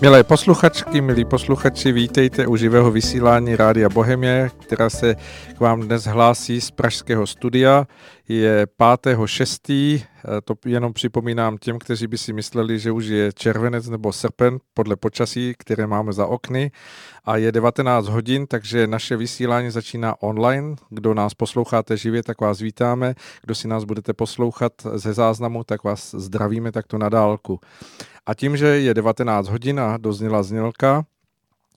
Milé posluchačky, milí posluchači, vítejte u živého vysílání Rádia Bohemie, která se k vám dnes hlásí z pražského studia. Je 5.6. To jenom připomínám těm, kteří by si mysleli, že už je červenec nebo srpen podle počasí, které máme za okny. A je 19 hodin, takže naše vysílání začíná online. Kdo nás posloucháte živě, tak vás vítáme. Kdo si nás budete poslouchat ze záznamu, tak vás zdravíme takto na dálku. A tím, že je 19 hodin a dozněla znělka,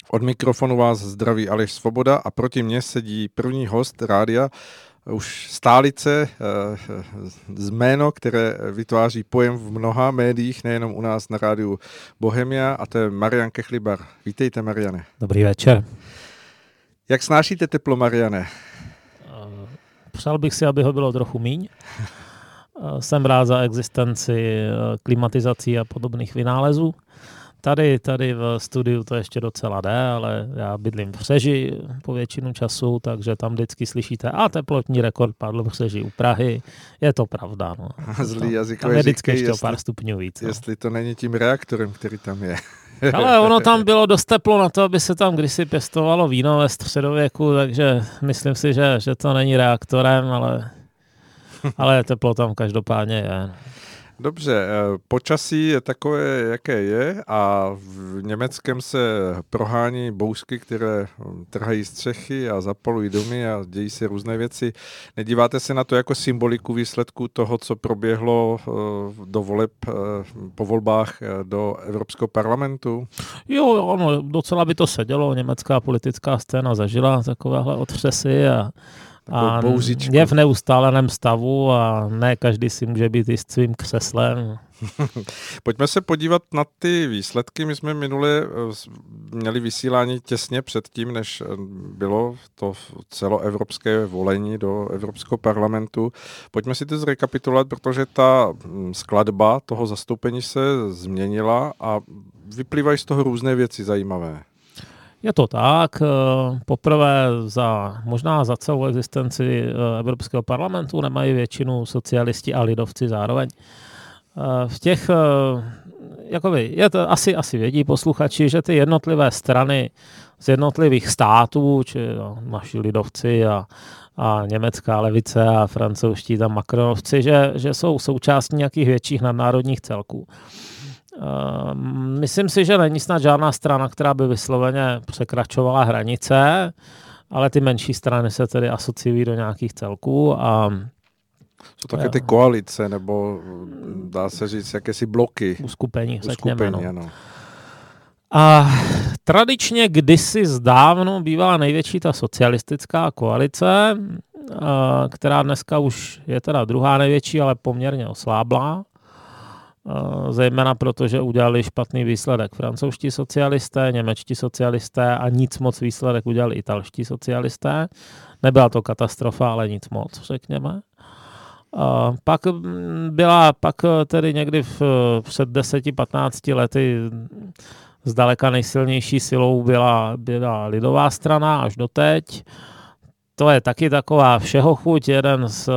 od mikrofonu vás zdraví Aleš Svoboda a proti mně sedí první host rádia, už stálice eh, z jméno, které vytváří pojem v mnoha médiích, nejenom u nás na rádiu Bohemia, a to je Marian Kechlibar. Vítejte, Mariane. Dobrý večer. Jak snášíte teplo, Mariane? Eh, přál bych si, aby ho bylo trochu míň. Eh, jsem rád za existenci eh, klimatizací a podobných vynálezů. Tady, tady v studiu to ještě docela jde, ale já bydlím v Přeži po většinu času, takže tam vždycky slyšíte, a teplotní rekord padl v Přeži u Prahy. Je to pravda. No. Zlý jazyk. Tam je vždycky ještě pár stupňů víc. No. Jestli to není tím reaktorem, který tam je. Ale ono tam bylo dost teplo na to, aby se tam kdysi pěstovalo víno ve středověku, takže myslím si, že, že to není reaktorem, ale ale teplo tam každopádně je. Dobře, eh, počasí je takové, jaké je a v Německém se prohání bousky, které hm, trhají střechy a zapalují domy a dějí se různé věci. Nedíváte se na to jako symboliku výsledku toho, co proběhlo eh, do voleb, eh, po volbách do Evropského parlamentu? Jo, ono, docela by to sedělo. Německá politická scéna zažila takovéhle otřesy a a je v neustáleném stavu a ne každý si může být i s svým křeslem. Pojďme se podívat na ty výsledky. My jsme minule eh, měli vysílání těsně před tím, než eh, bylo to celoevropské volení do Evropského parlamentu. Pojďme si to zrekapitulovat, protože ta hm, skladba toho zastoupení se změnila a vyplývají z toho různé věci zajímavé. Je to tak. Eh, poprvé za, možná za celou existenci eh, Evropského parlamentu nemají většinu socialisti a lidovci zároveň. Eh, v těch, jakoby, je to, asi, asi vědí posluchači, že ty jednotlivé strany z jednotlivých států, či no, naši lidovci a, a německá levice a francouzští tam makronovci, že, že jsou součástí nějakých větších nadnárodních celků. Myslím si, že není snad žádná strana, která by vysloveně překračovala hranice, ale ty menší strany se tedy asociují do nějakých celků a jsou také ty koalice, nebo dá se říct, jakési bloky. Uskupení, řekněme. No. Ano. A tradičně kdysi zdávno bývala největší ta socialistická koalice, která dneska už je teda druhá největší, ale poměrně osláblá zejména proto, že udělali špatný výsledek francouzští socialisté, němečtí socialisté a nic moc výsledek udělali italští socialisté. Nebyla to katastrofa, ale nic moc, řekněme. A pak byla, pak tedy někdy v, před 10-15 lety zdaleka nejsilnější silou byla, byla lidová strana až doteď. To je taky taková všeho chuť, jeden z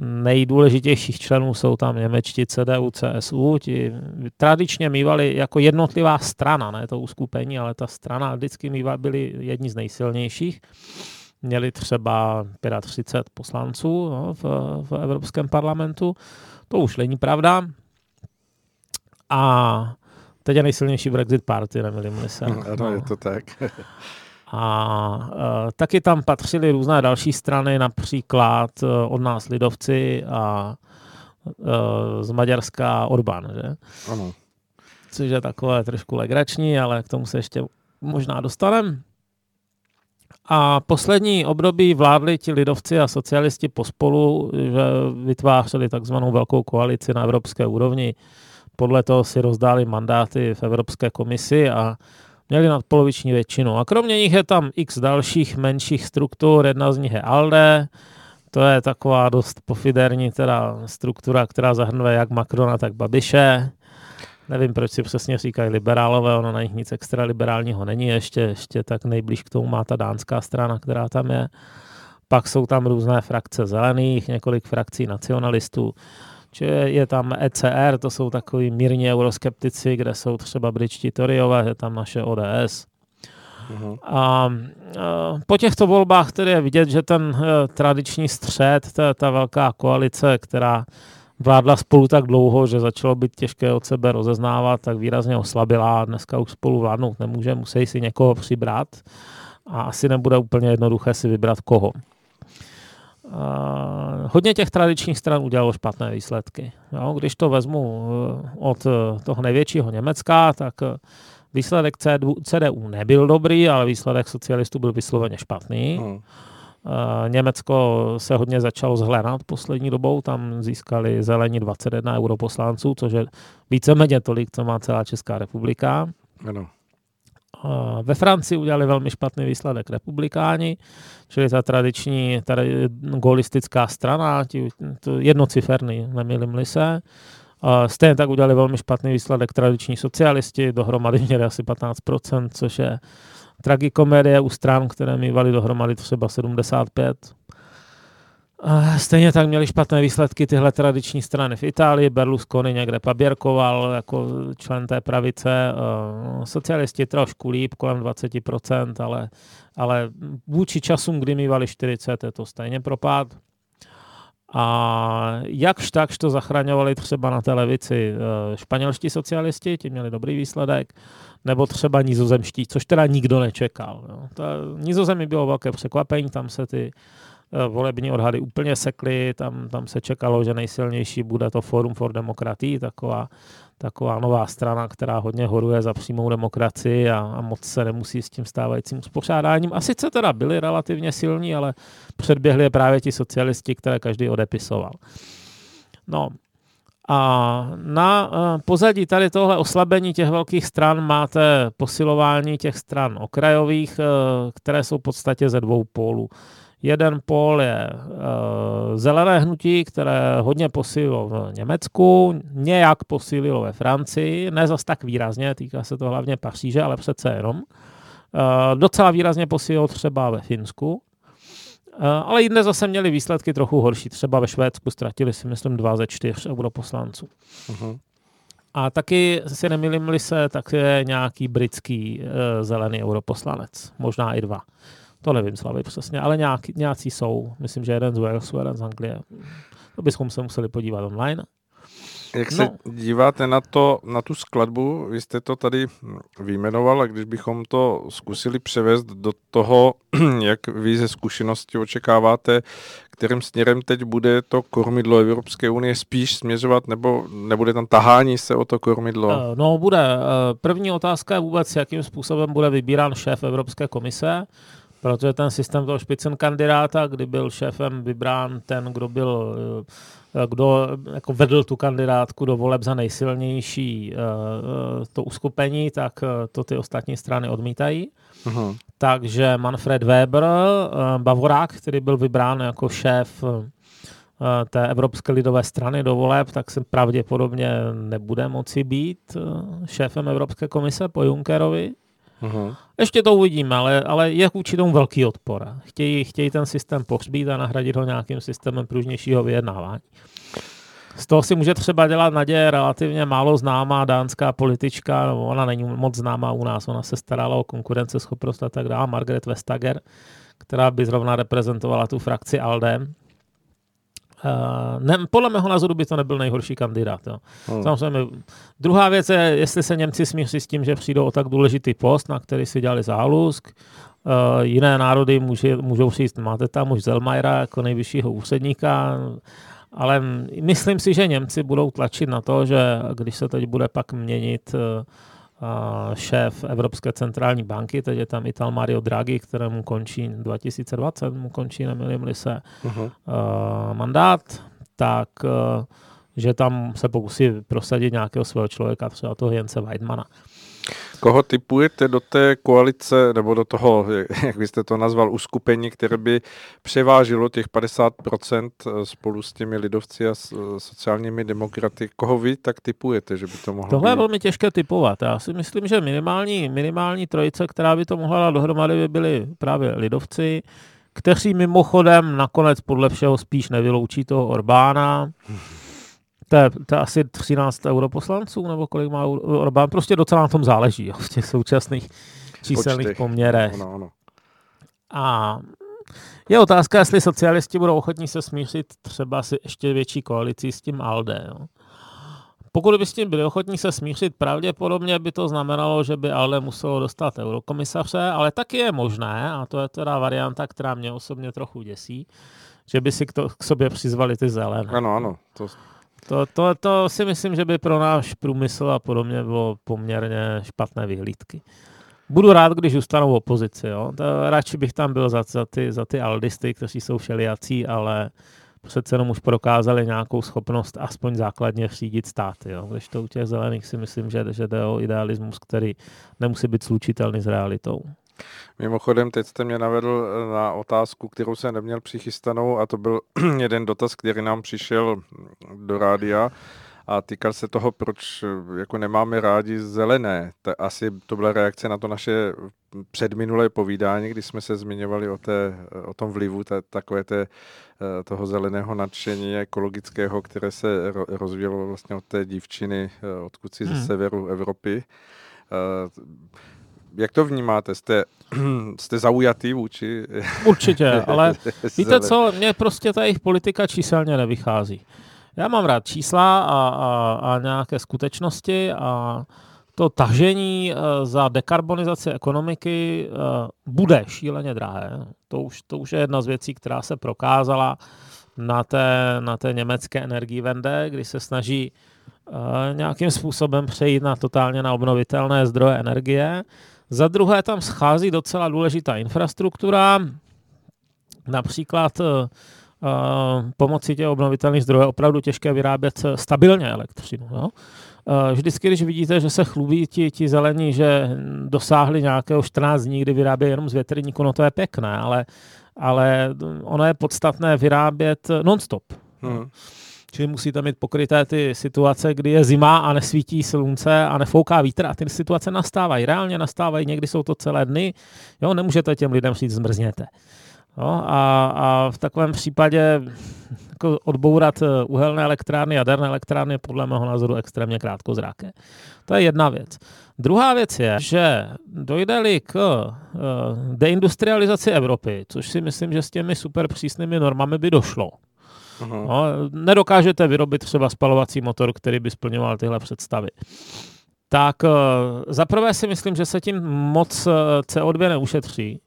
nejdůležitějších členů jsou tam němečtí CDU, CSU, ti tradičně mývali jako jednotlivá strana, ne to uskupení, ale ta strana vždycky mývali, byli jedni z nejsilnějších. Měli třeba 35 poslanců no, v, v Evropském parlamentu. To už není pravda. A teď je nejsilnější Brexit Party, nemilím se. Ano, no. je to tak. A e, taky tam patřily různé další strany, například e, od nás Lidovci a e, z Maďarska Orbán, že? Ano. Což je takové trošku legrační, ale k tomu se ještě možná dostaneme. A poslední období vládli ti lidovci a socialisti pospolu, že vytvářeli takzvanou velkou koalici na evropské úrovni. Podle toho si rozdáli mandáty v Evropské komisi a měli nadpoloviční většinu. A kromě nich je tam x dalších menších struktur, jedna z nich je ALDE, to je taková dost pofiderní teda struktura, která zahrnuje jak Macrona, tak Babiše. Nevím, proč si přesně říkají liberálové, ono na nich nic extra liberálního není, ještě, ještě tak nejblíž k tomu má ta dánská strana, která tam je. Pak jsou tam různé frakce zelených, několik frakcí nacionalistů. Čiže je tam ECR, to jsou takový mírně euroskeptici, kde jsou třeba britští Toryové, je tam naše ODS. Uh-huh. A, a po těchto volbách tedy je vidět, že ten uh, tradiční střed, ta, ta velká koalice, která vládla spolu tak dlouho, že začalo být těžké od sebe rozeznávat, tak výrazně oslabila. Dneska už spolu vládnout nemůže, musí si někoho přibrat a asi nebude úplně jednoduché si vybrat koho. Hodně těch tradičních stran udělalo špatné výsledky. Jo, když to vezmu uh, od uh, toho největšího Německa, tak uh, výsledek CDU, nebyl dobrý, ale výsledek socialistů byl vysloveně špatný. Hmm. Německo se hodně začalo zhlédat poslední dobou, tam získali zelení 21 europoslanců, což je víceméně tolik, co má celá Česká republika. Ano. Ve Francii udělali velmi špatný výsledek republikáni, čili ta tradiční tady golistická strana, tí, to jednociferný, nemýlim se. Stejně tak udělali velmi špatný výsledek tradiční socialisti, dohromady měli asi 15%, což je tragikomédie u stran, které mývaly dohromady třeba 75. Stejně tak měli špatné výsledky tyhle tradiční strany v Itálii. Berlusconi někde paběrkoval jako člen té pravice. Socialisti trošku líp, kolem 20%, ale, ale vůči časům, kdy mývali 40, je to stejně propad. A jakž takž to zachraňovali třeba na té levici španělští socialisti, ti měli dobrý výsledek nebo třeba nizozemští, což teda nikdo nečekal. Jo. Ta, nizozemí bylo velké překvapení, tam se ty volební odhady úplně sekly, tam, tam se čekalo, že nejsilnější bude to Forum for Demokratii, taková, taková nová strana, která hodně horuje za přímou demokracii a, a moc se nemusí s tím stávajícím uspořádáním. A sice teda byli relativně silní, ale předběhli je právě ti socialisti, které každý odepisoval. No, a na eh, pozadí tady tohle oslabení těch velkých stran máte posilování těch stran okrajových, eh, které jsou v podstatě ze dvou pólů. Jeden pól je uh, zelené hnutí, které hodně posílilo v Německu, nějak posílilo ve Francii, ne zas tak výrazně, týká se to hlavně Paříže, ale přece jenom. Uh, docela výrazně posílilo třeba ve Finsku. Eh, ale i dnes zase měli výsledky trochu horší. Třeba ve Švédsku ztratili si, myslím, dva ze čtyř europoslanců. Uh-huh. A taky si nemýlím se, tak je nějaký britský uh, zelený europoslanec. Možná i dva. To nevím slavy přesně, ale nějaký, nějací jsou. Myslím, že jeden z Walesu, jeden z Anglie. To bychom se museli podívat online. Jak se no. díváte na, to, na tu skladbu? Vy jste to tady vyjmenoval a když bychom to zkusili převést do toho, jak vy ze zkušenosti očekáváte, kterým směrem teď bude to kormidlo Evropské unie spíš směřovat, nebo nebude tam tahání se o to kormidlo? Eh, no, bude. Eh, první otázka je vůbec, jakým způsobem bude vybírán šéf Evropské komise, protože ten systém toho špicen kandidáta, kdy byl šéfem vybrán ten, kdo byl eh, kdo jako vedl tu kandidátku do voleb za nejsilnější uh, to uskupení, tak to ty ostatní strany odmítají. Uh-huh. Takže Manfred Weber, Bavorák, který byl vybrán jako šéf té Evropské lidové strany do voleb, tak se pravděpodobně nebude moci být šéfem Evropské komise po Junckerovi. Uh-huh. Ještě to uvidíme, ale, ale je vůči tomu velký odpor. Chtějí, chtějí ten systém pohřbít a nahradit ho nějakým systémem pružnějšího vyjednávání. Z toho si může třeba dělat naděje relativně málo známá dánská politička, no ona není moc známá u nás, ona se starala o konkurenceschopnost a tak dále, Margaret Vestager, která by zrovna reprezentovala tu frakci ALDE, Uh, ne, podle mého názoru by to nebyl nejhorší kandidát. Jo. Hmm. Samozřejmě. Druhá věc je, jestli se Němci smíří s tím, že přijdou o tak důležitý post, na který si dělali zálusk. Uh, jiné národy může, můžou říct, máte tam už Zelmajera jako nejvyššího úředníka, ale myslím si, že Němci budou tlačit na to, že když se teď bude pak měnit uh, šéf Evropské centrální banky, teď je tam Ital Mario Draghi, kterému končí 2020, mu končí, nemilím se, uh-huh. uh, mandát, tak uh, že tam se pokusí prosadit nějakého svého člověka, třeba toho Jence Weidmana. Koho typujete do té koalice, nebo do toho, jak byste to nazval, uskupení, které by převážilo těch 50% eh, spolu s těmi lidovci a sociálními demokraty? Koho vy tak typujete, že by to mohlo Tohle být? je velmi těžké typovat. Já si myslím, že minimální, minimální trojice, která by to mohla dát dohromady, by byli právě lidovci, kteří mimochodem nakonec podle všeho spíš nevyloučí toho Orbána. To je, to je asi 13 europoslanců, nebo kolik má Orbán. Prostě docela na tom záleží, jo, v těch současných číselných Počtech. poměrech. No, no. A je otázka, jestli socialisti budou ochotní se smířit třeba si ještě větší koalicí s tím ALDE. Jo. Pokud by s tím byli ochotní se smířit, pravděpodobně by to znamenalo, že by ALDE muselo dostat eurokomisaře, ale taky je možné, a to je teda varianta, která mě osobně trochu děsí, že by si k, to, k sobě přizvali ty zelené. Ano, ano. To... To, to, to si myslím, že by pro náš průmysl a podobně bylo poměrně špatné vyhlídky. Budu rád, když zůstanou v opozici. Jo? To, radši bych tam byl za, za, ty, za ty aldisty, kteří jsou všelijací, ale přece jenom už prokázali nějakou schopnost aspoň základně řídit státy. Jo? Když to u těch zelených si myslím, že, že jde o idealismus, který nemusí být slučitelný s realitou. Mimochodem, teď jste mě navedl na otázku, kterou jsem neměl přichystanou a to byl jeden dotaz, který nám přišel do rádia a týkal se toho, proč jako nemáme rádi zelené. Ta, asi to byla reakce na to naše předminulé povídání, kdy jsme se zmiňovali o, té, o tom vlivu té, takové té, eh, toho zeleného nadšení ekologického, které se rozvíjelo vlastně od té dívčiny, eh, odkud si hmm. ze severu Evropy. Jak to vnímáte? Jste, jste zaujatý vůči? Určitě, ale víte co, mně prostě ta jejich politika číselně nevychází. Já mám rád čísla a, a, a nějaké skutečnosti a to tažení eh, za dekarbonizaci ekonomiky eh, bude šíleně drahé. To už, to už je jedna z věcí, která se prokázala na té, na té německé energii vende, kdy se snaží eh, nějakým způsobem přejít na totálně na obnovitelné zdroje energie. Za druhé tam schází docela důležitá infrastruktura, například pomocí těch obnovitelných zdrojů je opravdu těžké vyrábět stabilně elektřinu. Jo? Vždycky, když vidíte, že se chlubí ti, ti zelení, že dosáhli nějakého 14 dní, kdy vyrábějí jenom z větrníku, no to je pěkné, ale, ale ono je podstatné vyrábět non-stop. Hmm. Čili musíte mít pokryté ty situace, kdy je zima a nesvítí slunce a nefouká vítr a ty situace nastávají. Reálně nastávají, někdy jsou to celé dny. Jo, nemůžete těm lidem říct zmrzněte. No, a, a v takovém případě jako odbourat eh, uhelné elektrárny, jaderné elektrárny je podle mého názoru extrémně krátkozraké. To je jedna věc. Druhá věc je, že dojde-li k uh, deindustrializaci Evropy, což si myslím, že s těmi super přísnými normami by došlo. No, nedokážete vyrobit třeba spalovací motor, který by splňoval tyhle představy. Tak uh, zaprvé si myslím, že se tím moc CO2 neušetří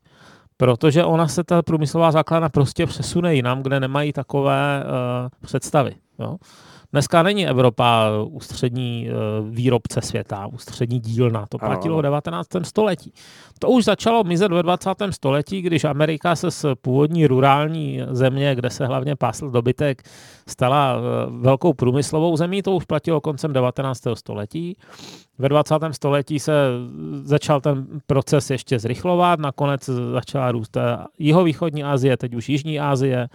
protože ona se ta průmyslová základna prostě přesune jinam, kde nemají takové uh, představy. Jo? Dneska není Evropa ústřední uh, výrobce světa, ústřední dílna. To platilo v 19. století. To už začalo mizet ve 20. století, když Amerika se z původní rurální země, kde se hlavně pásl dobytek, stala uh, velkou průmyslovou zemí. To už platilo koncem 19. století. Ve 20. století se začal ten proces ještě zrychlovat, nakonec začala růst jihovýchodní Asie, teď už Jižní Asie.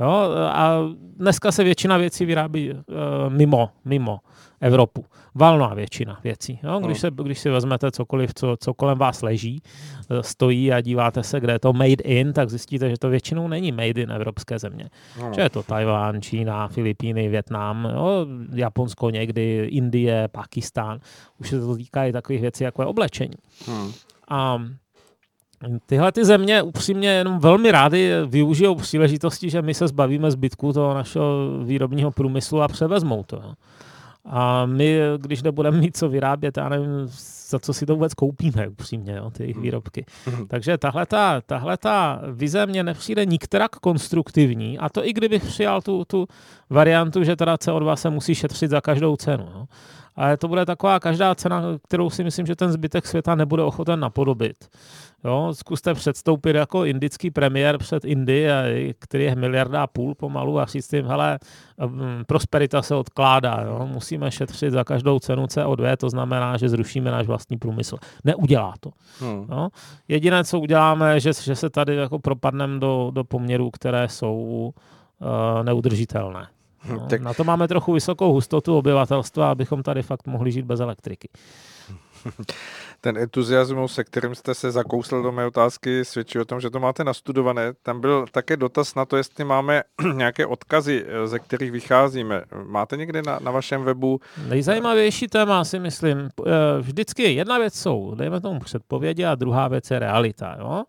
Jo? A dneska se většina věcí vyrábí uh, mimo, mimo Evropu. Valná většina věcí. Jo? Když, se, když si vezmete cokoliv, co, co kolem vás leží, eh, stojí a díváte se, kde je to made in, tak zjistíte, že to většinou není made in evropské země. No. Že je to Tajván, Čína, Filipíny, Větnam, jo? Japonsko někdy, Indie, Pakistán. Už se to týká i takových věcí, jako je oblečení. Hmm. A Tyhle ty země upřímně jenom velmi rády využijou příležitosti, že my se zbavíme zbytku toho našeho výrobního průmyslu a převezmou to. A my, když nebudeme mít co vyrábět, já nevím, za co si to vůbec koupíme upřímně, jo, ty jejich hmm. výrobky. Hmm. Takže tahle ta, tahle ta vize mně nepřijde nikterak konstruktivní a to i kdybych přijal tu, tu variantu, že teda CO2 se musí šetřit za každou cenu. Jo. Ale to bude taková každá cena, kterou si myslím, že ten zbytek světa nebude ochoten napodobit. Jo, zkuste předstoupit jako indický premiér před Indii, který je miliarda a půl pomalu a říct jim, hele, mm, prosperita se odkládá, jo, musíme šetřit za každou cenu CO2, to znamená, že zrušíme náš vlastní průmysl. Neudělá to. Hmm. Jo. Jediné, co uděláme, že, že se tady jako propadneme do, do poměrů, které jsou uh, neudržitelné. No, tak... Na to máme trochu vysokou hustotu obyvatelstva, abychom tady fakt mohli žít bez elektriky. Ten entuziasmus, se kterým jste se zakousl do mé otázky, svědčí o tom, že to máte nastudované. Tam byl také dotaz na to, jestli máme nějaké odkazy, eh, ze kterých vycházíme. Máte někde na, na vašem webu? Nejzajímavější téma si myslím, eh, vždycky jedna věc jsou, dejme tomu předpovědi a druhá věc je realita. Jo?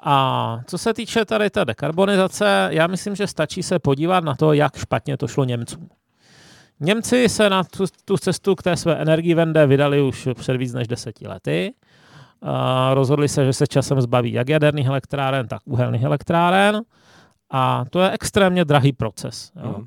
A co se týče tady té dekarbonizace, já myslím, že stačí se podívat na to, jak špatně to šlo Němcům. Němci se na tu, tu cestu k té své energii vende vydali už před víc než deseti lety. A rozhodli se, že se časem zbaví jak jaderných elektráren, tak uhelných elektráren. A to je extrémně drahý proces. Jo. Mm.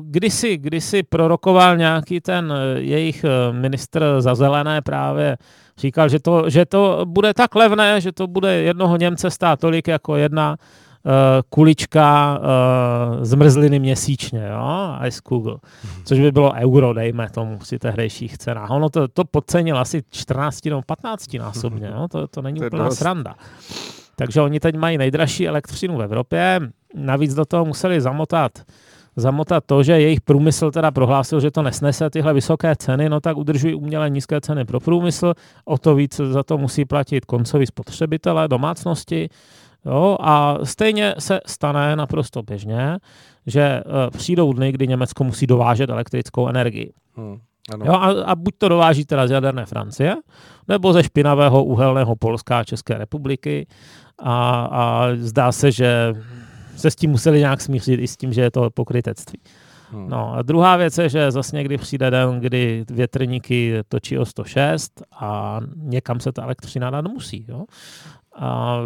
Kdysi, kdysi prorokoval nějaký ten jejich ministr za zelené právě, říkal, že to, že to bude tak levné, že to bude jednoho Němce stát tolik jako jedna uh, kulička uh, zmrzliny měsíčně, jo, Ice Google, mhm. což by bylo euro, dejme tomu, při tehdejších cenách. Ono to, to podcenil asi 14 nebo 15 násobně, jo, to, to není úplná sranda. Takže oni teď mají nejdražší elektřinu v Evropě, navíc do toho museli zamotat zamotat to, že jejich průmysl teda prohlásil, že to nesnese tyhle vysoké ceny, no tak udržují umělé nízké ceny pro průmysl, o to víc za to musí platit koncoví spotřebitelé, domácnosti, Jo, a stejně se stane naprosto běžně, že uh, přijdou dny, kdy Německo musí dovážet elektrickou energii. Hmm, ano. Jo, a, a buď to dováží teda z jaderné Francie, nebo ze špinavého uhelného Polska a České republiky. A, a zdá se, že se s tím museli nějak smířit i s tím, že je to pokrytectví. Hmm. No a druhá věc je, že zase někdy přijde den, kdy větrníky točí o 106 a někam se ta elektřina dát musí. Jo? A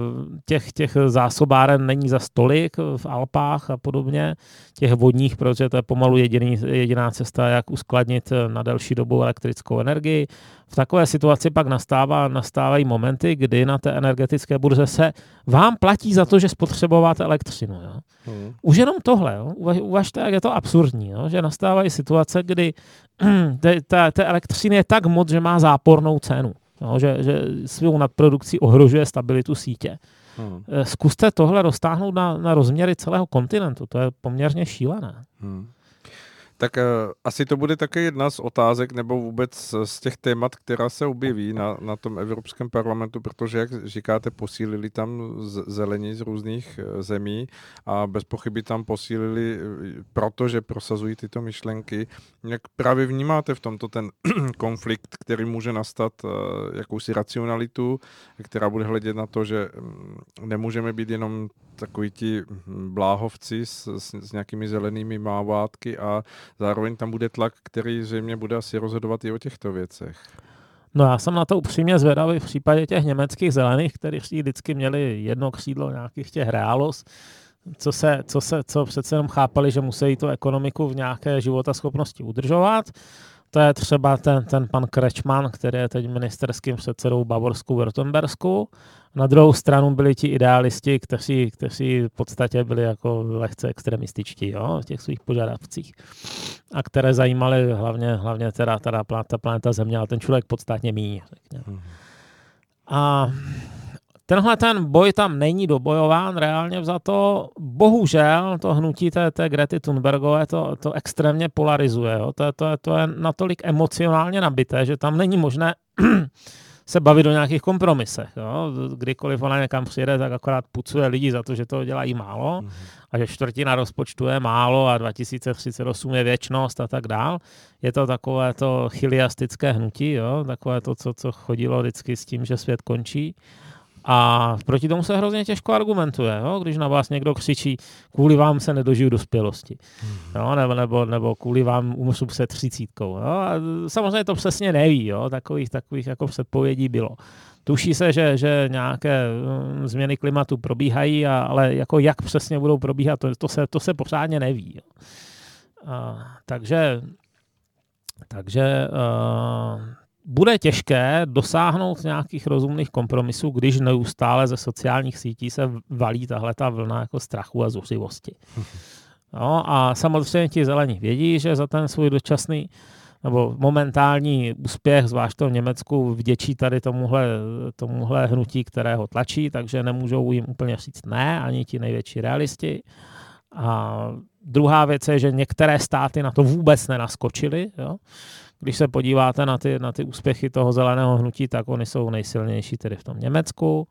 těch, těch zásobáren není za stolik v Alpách a podobně, těch vodních, protože to je pomalu jediný, jediná cesta, jak uskladnit na delší dobu elektrickou energii. V takové situaci pak nastává, nastávají momenty, kdy na té energetické burze se vám platí za to, že spotřebováte elektřinu. Jo? Hmm. Už jenom tohle, jo? uvažte, jak je to absurdní, jo? že nastávají situace, kdy té, té elektřiny je tak moc, že má zápornou cenu. No, že, že svou nadprodukcí ohrožuje stabilitu sítě. Hmm. Eh, zkuste tohle roztáhnout na, na rozměry celého kontinentu. To je poměrně šílené. Hmm. Tak uh, asi to bude také jedna z otázek nebo vůbec z těch témat, která se objeví na, na tom Evropském parlamentu, protože, jak říkáte, posílili tam zelení z různých uh, zemí a bez pochyby tam posílili, protože prosazují tyto myšlenky. Jak právě vnímáte v tomto ten konflikt, který může nastat, jakousi racionalitu, která bude hledět na to, že um, nemůžeme být jenom takový ti bláhovci s, s, s nějakými zelenými mávátky a zároveň tam bude tlak, který zřejmě bude asi rozhodovat i o těchto věcech. No já jsem na to upřímně zvědavý v případě těch německých zelených, kteří vždycky měli jedno křídlo nějakých těch reálos, co, se, co, se, co přece jenom chápali, že musí tu ekonomiku v nějaké životaschopnosti udržovat. To je třeba ten, ten pan Krečman, který je teď ministerským předsedou Bavorsku Württembersku. Na druhou stranu byli ti idealisti, kteří, kteří v podstatě byli jako lehce extremističtí jo, v těch svých požadavcích. A které zajímaly hlavně, hlavně teda, teda ta planeta Země, a ten člověk podstatně míní. Hmm. A tenhle ten boj tam není dobojován reálně za to. Bohužel to hnutí té, té Grety Thunbergové to, to extrémně polarizuje. Jo. To, to, to je natolik emocionálně nabité, že tam není možné se bavit o nějakých kompromisech. Jo. Kdykoliv ona někam přijede, tak akorát pucuje lidi za to, že to dělají málo mm-hmm. a že čtvrtina rozpočtu je málo a 2038 je věčnost a tak dál. Je to takové to chiliastické hnutí, jo. takové to, co, co chodilo vždycky s tím, že svět končí. A proti tomu se hrozně těžko argumentuje, jo? když na vás někdo křičí, kvůli vám se nedožiju dospělosti, hmm. jo? Nebo, nebo, nebo kvůli vám umřu se třicítkou. Jo? A samozřejmě to přesně neví, jo? Takových, takových jako předpovědí bylo. Tuší se, že, že nějaké um, změny klimatu probíhají, a, ale jako jak přesně budou probíhat, to, to, se, to se pořádně neví. Jo? A, takže takže uh, bude těžké dosáhnout nějakých rozumných kompromisů, když neustále ze sociálních sítí se valí tahle ta vlna jako strachu a zuřivosti. No a samozřejmě ti zelení vědí, že za ten svůj dočasný nebo momentální úspěch, zvlášť v Německu, vděčí tady tomuhle, tomuhle hnutí, které ho tlačí, takže nemůžou jim úplně říct ne, ani ti největší realisti. A druhá věc je, že některé státy na to vůbec nenaskočily. Jo? Když se podíváte na ty, na ty úspěchy toho zeleného hnutí, tak oni jsou nejsilnější tedy v tom Německu.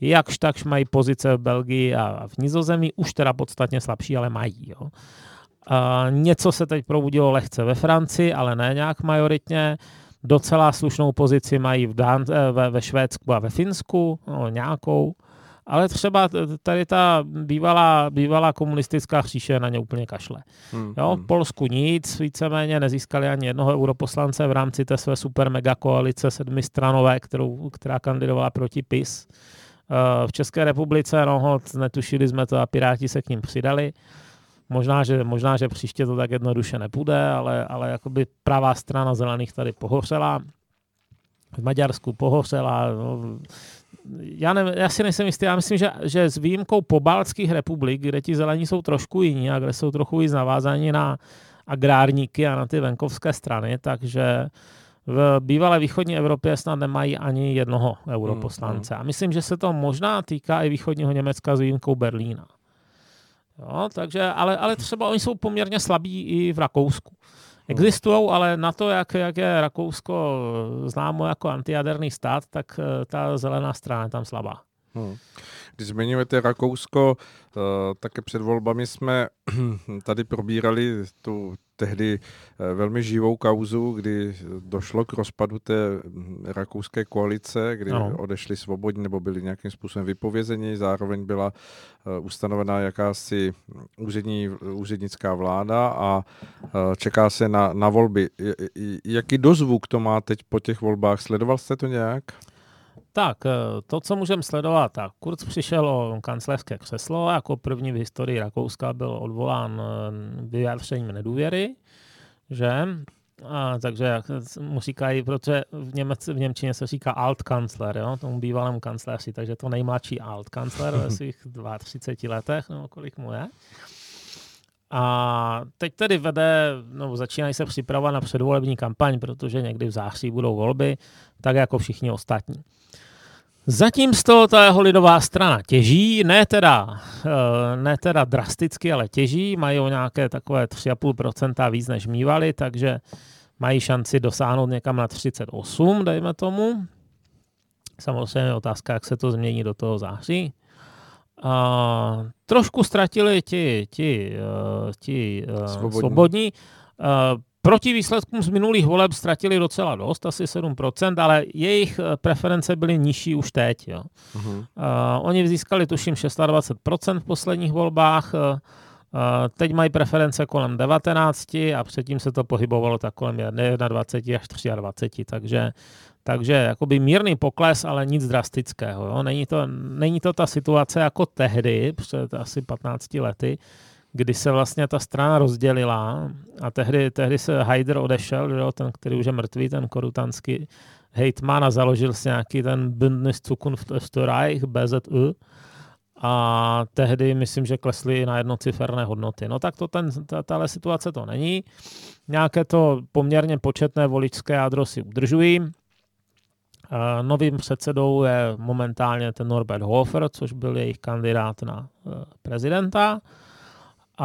Jakž takž mají pozice v Belgii a v Nizozemí, už teda podstatně slabší, ale mají. Jo. A něco se teď probudilo lehce ve Francii, ale ne nějak majoritně. Docela slušnou pozici mají v Dán- eh, ve, ve Švédsku a ve Finsku, no, nějakou. Ale třeba tady ta bývalá, bývalá komunistická příše na ně úplně kašle. Hmm, jo, v hmm. Polsku nic, víceméně nezískali ani jednoho europoslance v rámci té své super mega koalice sedmistranové, kterou, která kandidovala proti PIS. Eh, v České republice, no, netušili jsme to a Piráti se k ním přidali. Možná, že, možná, že příště to tak jednoduše nepůjde, ale, ale jakoby pravá strana zelených tady pohořela. V Maďarsku pohořela. No, já, ne, já si nejsem jistý, já myslím, že, že s výjimkou pobaltských republik, kde ti zelení jsou trošku jiní a kde jsou trochu víc navázaní na agrárníky a na ty venkovské strany, takže v bývalé východní Evropě snad nemají ani jednoho europoslance. Hmm, hmm. A myslím, že se to možná týká i východního Německa s výjimkou Berlína. Jo, takže, ale, ale třeba oni jsou poměrně slabí i v Rakousku. Existují, ale na to, jak, jak je Rakousko známo jako antijaderný stát, tak eh, ta zelená strana je tam slabá. Hmm. Když zmiňujete Rakousko, eh, také před volbami jsme tady probírali tu tehdy eh, velmi živou kauzu, kdy došlo k rozpadu té hm, rakouské koalice, kdy no. odešli svobodní nebo byli nějakým způsobem vypovězeni, zároveň byla eh, ustanovená jakási úřední, úřednická vláda a čeká se na, na volby. Jaký dozvuk to má teď po těch volbách? Sledoval jste to nějak? Tak, eh, to, co můžeme sledovat, tak Kurz přišel o kancelářské křeslo, jako první v historii Rakouska byl odvolán eh, vyjádřením nedůvěry, že? A, takže jak mu říkají, protože v, Němec, v Němčině se říká Altkanzler, jo, tomu bývalému kancléři, takže to nejmladší Altkanzler ve svých 32 letech, nebo kolik mu je. A teď tedy vede, no, začínají se připravovat na předvolební kampaň, protože někdy v září budou volby, tak jako všichni ostatní. Zatím z toho ta jeho lidová strana těží, ne teda, eh, ne teda drasticky, ale těží, mají o nějaké takové 3,5% víc než mývali, takže mají šanci dosáhnout někam na 38, dejme tomu. Samozřejmě otázka, jak se to změní do toho září. A trošku ztratili ti, ti, eh, ti eh, svobodní. svobodní. Proti výsledkům z minulých voleb ztratili docela dost, asi 7%, ale jejich eh, preference byly nižší už teď. Jo. Uh-huh. Uh, oni získali tuším 26% v posledních volbách, uh, teď mají preference kolem 19 a předtím se to pohybovalo tak kolem 21 až 23, takže, takže jakoby mírný pokles, ale nic drastického. Jo. Není, to, není to ta situace jako tehdy, před asi 15 lety, kdy se vlastně ta strana rozdělila a tehdy, tehdy se Haider odešel, jo, ten, který už je mrtvý, ten korutanský hejtman a založil si nějaký ten Bündnis Zukunft Österreich, BZU, a tehdy myslím, že klesly na jednociferné hodnoty. No tak to ten, ta, tahle situace to není. Nějaké to poměrně početné voličské jádro si udržují. Novým předsedou je momentálně ten Norbert Hofer, což byl jejich kandidát na e, prezidenta.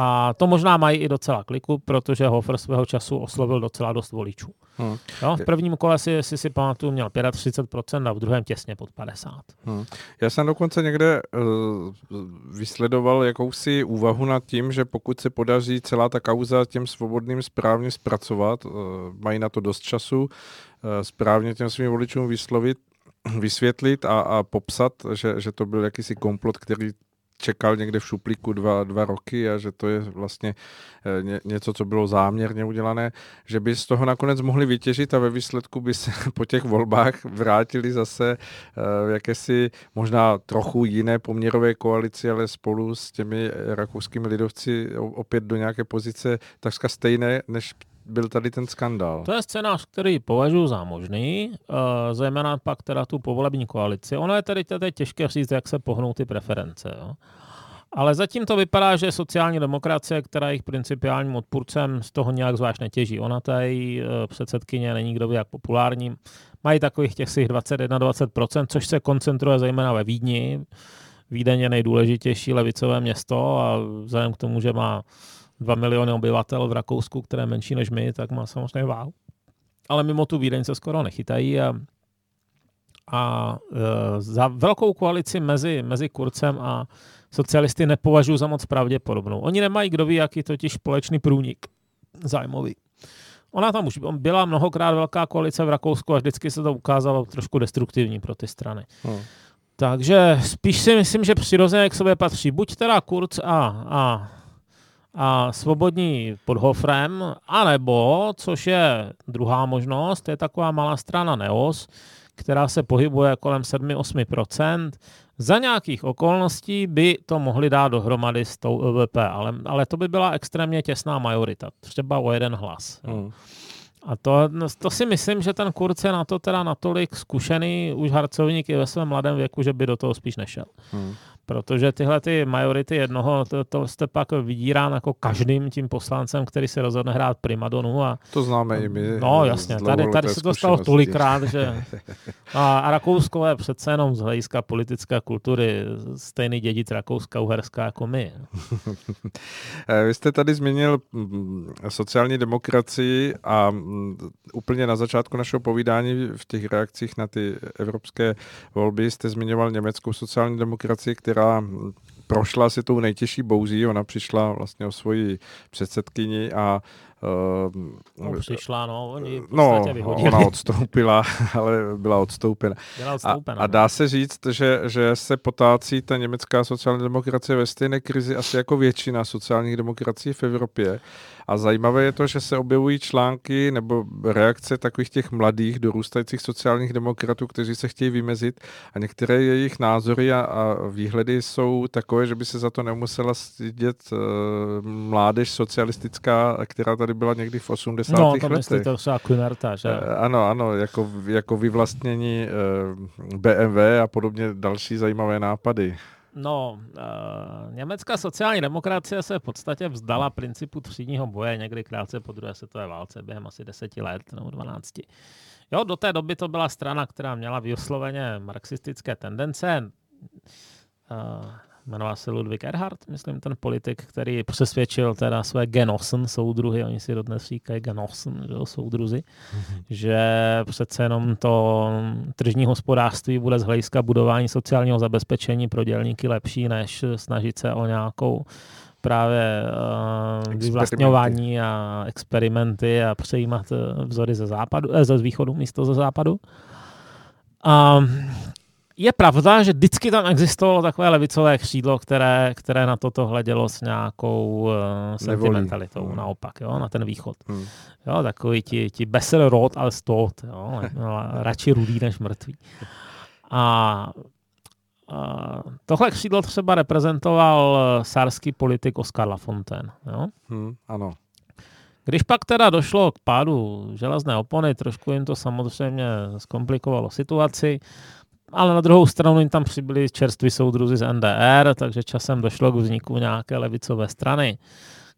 A to možná mají i docela kliku, protože Hofer svého času oslovil docela dost voličů. Hmm. Jo, v prvním kole si, si si pamatuju, měl 35% a v druhém těsně pod 50%. Hmm. Já jsem dokonce někde uh, vysledoval jakousi úvahu nad tím, že pokud se podaří celá ta kauza těm svobodným správně zpracovat, uh, mají na to dost času, uh, správně těm svým voličům vyslovit, vysvětlit a, a popsat, že, že to byl jakýsi komplot, který čekal někde v šuplíku dva, dva roky a že to je vlastně eh, ně, něco, co bylo záměrně udělané, že by z toho nakonec mohli vytěžit a ve výsledku by se po těch volbách vrátili zase eh, v jakési možná trochu jiné poměrové koalici, ale spolu s těmi rakouskými lidovci opět do nějaké pozice takřka stejné, než byl tady ten skandál. To je scénář, který považuji za možný, uh, zejména pak teda tu povolební koalici. Ono je tedy teď těžké říct, jak se pohnou ty preference. Jo? Ale zatím to vypadá, že sociální demokracie, která je jejich principiálním odpůrcem, z toho nějak zvlášť netěží. Ona tady uh, předsedkyně není kdo ví jak populární. Mají takových těch 21-20%, což se koncentruje zejména ve Vídni. Vídeň je nejdůležitější levicové město a vzhledem k tomu, že má 2 miliony obyvatel v Rakousku, které je menší než my, tak má samozřejmě váhu. ale mimo tu Vídeň se skoro nechytají a, a e, za velkou koalici mezi, mezi Kurcem a socialisty nepovažuji za moc pravděpodobnou. Oni nemají kdo ví, jaký totiž společný průnik zájmový. Ona tam už byla mnohokrát velká koalice v Rakousku a vždycky se to ukázalo trošku destruktivní pro ty strany. Hmm. Takže spíš si myslím, že přirozeně k sobě patří buď teda Kurz a, a, a svobodní pod Hofrem, anebo, což je druhá možnost, je taková malá strana Neos, která se pohybuje kolem 7-8%. Za nějakých okolností by to mohli dát dohromady s tou LVP, ale, ale to by byla extrémně těsná majorita, třeba o jeden hlas. Hmm. A to, to si myslím, že ten Kurz je na to teda natolik zkušený už harcovník i ve svém mladém věku, že by do toho spíš nešel. Hmm. Protože tyhle ty majority jednoho, to, to jste pak vydírán jako každým tím poslancem, který se rozhodne hrát primadonu. A, to známe i my. No jasně, tady, tady se to stalo tolikrát, že a, a Rakousko je přece jenom z hlediska politické kultury stejný dědic Rakouska-Uherska jako my. Eh, vy jste tady zmínil mm, sociální demokracii a mm, úplně na začátku našeho povídání v těch reakcích na ty evropské volby jste zmiňoval německou sociální demokracii, která která prošla si tou nejtěžší bouzí, ona přišla vlastně o svoji předsedkyni a Uh, no, přišla, no, oni no, ona odstoupila, ale byla odstoupena. Byla odstoupena a, a no. dá se říct, že, že se potácí ta německá sociální demokracie ve stejné krizi asi jako většina sociálních demokracií v Evropě. A zajímavé je to, že se objevují články nebo reakce takových těch mladých, dorůstajících sociálních demokratů, kteří se chtějí vymezit a některé jejich názory a, a výhledy jsou takové, že by se za to nemusela stydět uh, mládež socialistická, která tady byla někdy v 80. No, to letech. to třeba Kunerta, že? Uh, ano, ano, jako, jako vyvlastnění uh, BMW a podobně další zajímavé nápady. No, uh, německá sociální demokracie se v podstatě vzdala principu třídního boje někdy krátce po druhé světové válce, během asi deseti let nebo dvanácti. Jo, do té doby to byla strana, která měla vysloveně marxistické tendence. Uh, jmenoval se Ludwig Erhard, myslím, ten politik, který přesvědčil teda své Genossen soudruhy, oni si dodnes říkají Genossen, že soudruzi, mm-hmm. že přece jenom to tržní hospodářství bude z hlediska budování sociálního zabezpečení pro dělníky lepší, než snažit se o nějakou právě uh, vyvlastňování a experimenty a přejímat eh, vzory ze západu, eh, ze východu místo ze západu. A je pravda, že vždycky tam existovalo takové levicové křídlo, které, které na toto hledělo s nějakou uh, sentimentalitou, hmm. naopak, jo, na ten východ. Hmm. Jo, takový ti, ti besser rot als tot, jo, radši rudý než mrtvý. A Uh, tohle křídlo třeba reprezentoval sárský politik Oskar Lafontaine. Jo? Hmm, ano. Když pak teda došlo k pádu železné opony, trošku jim to samozřejmě zkomplikovalo situaci, ale na druhou stranu jim tam přibyli čerství soudruzi z NDR, takže časem došlo k vzniku nějaké levicové strany,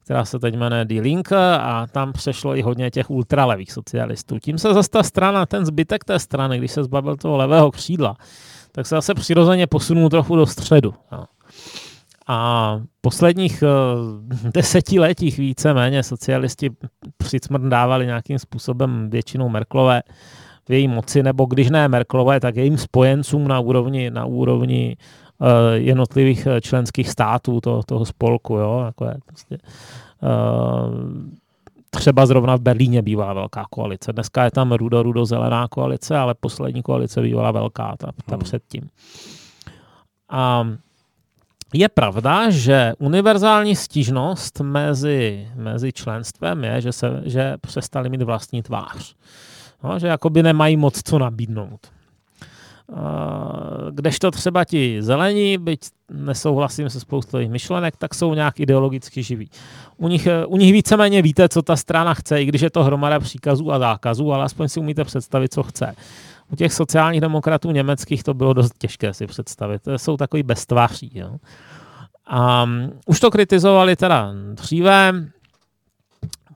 která se teď jmenuje Die Linke a tam přešlo i hodně těch ultralevých socialistů. Tím se zase ta strana, ten zbytek té strany, když se zbavil toho levého křídla, tak se zase přirozeně posunul trochu do středu. No. A posledních uh, desetiletích víceméně socialisti přicmrdávali nějakým způsobem většinou Merklové v její moci, nebo když ne Merkelové, tak jejím spojencům na úrovni, na úrovni uh, jednotlivých eh, členských států to, toho spolku. Jo? Jako je, prostě, uh, třeba zrovna v Berlíně bývá velká koalice. Dneska je tam rudo-rudo-zelená koalice, ale poslední koalice bývala velká, ta, ta hmm. předtím. A je pravda, že univerzální stížnost mezi, mezi členstvem je, že, se, že přestali mít vlastní tvář. No, že jakoby nemají moc co nabídnout. Kdežto třeba ti zelení, byť nesouhlasím se spoustou jejich myšlenek, tak jsou nějak ideologicky živí. U nich, u nich víceméně víte, co ta strana chce, i když je to hromada příkazů a zákazů, ale aspoň si umíte představit, co chce. U těch sociálních demokratů německých to bylo dost těžké si představit. Jsou takový beztváří. Jo. A um, už to kritizovali teda dříve,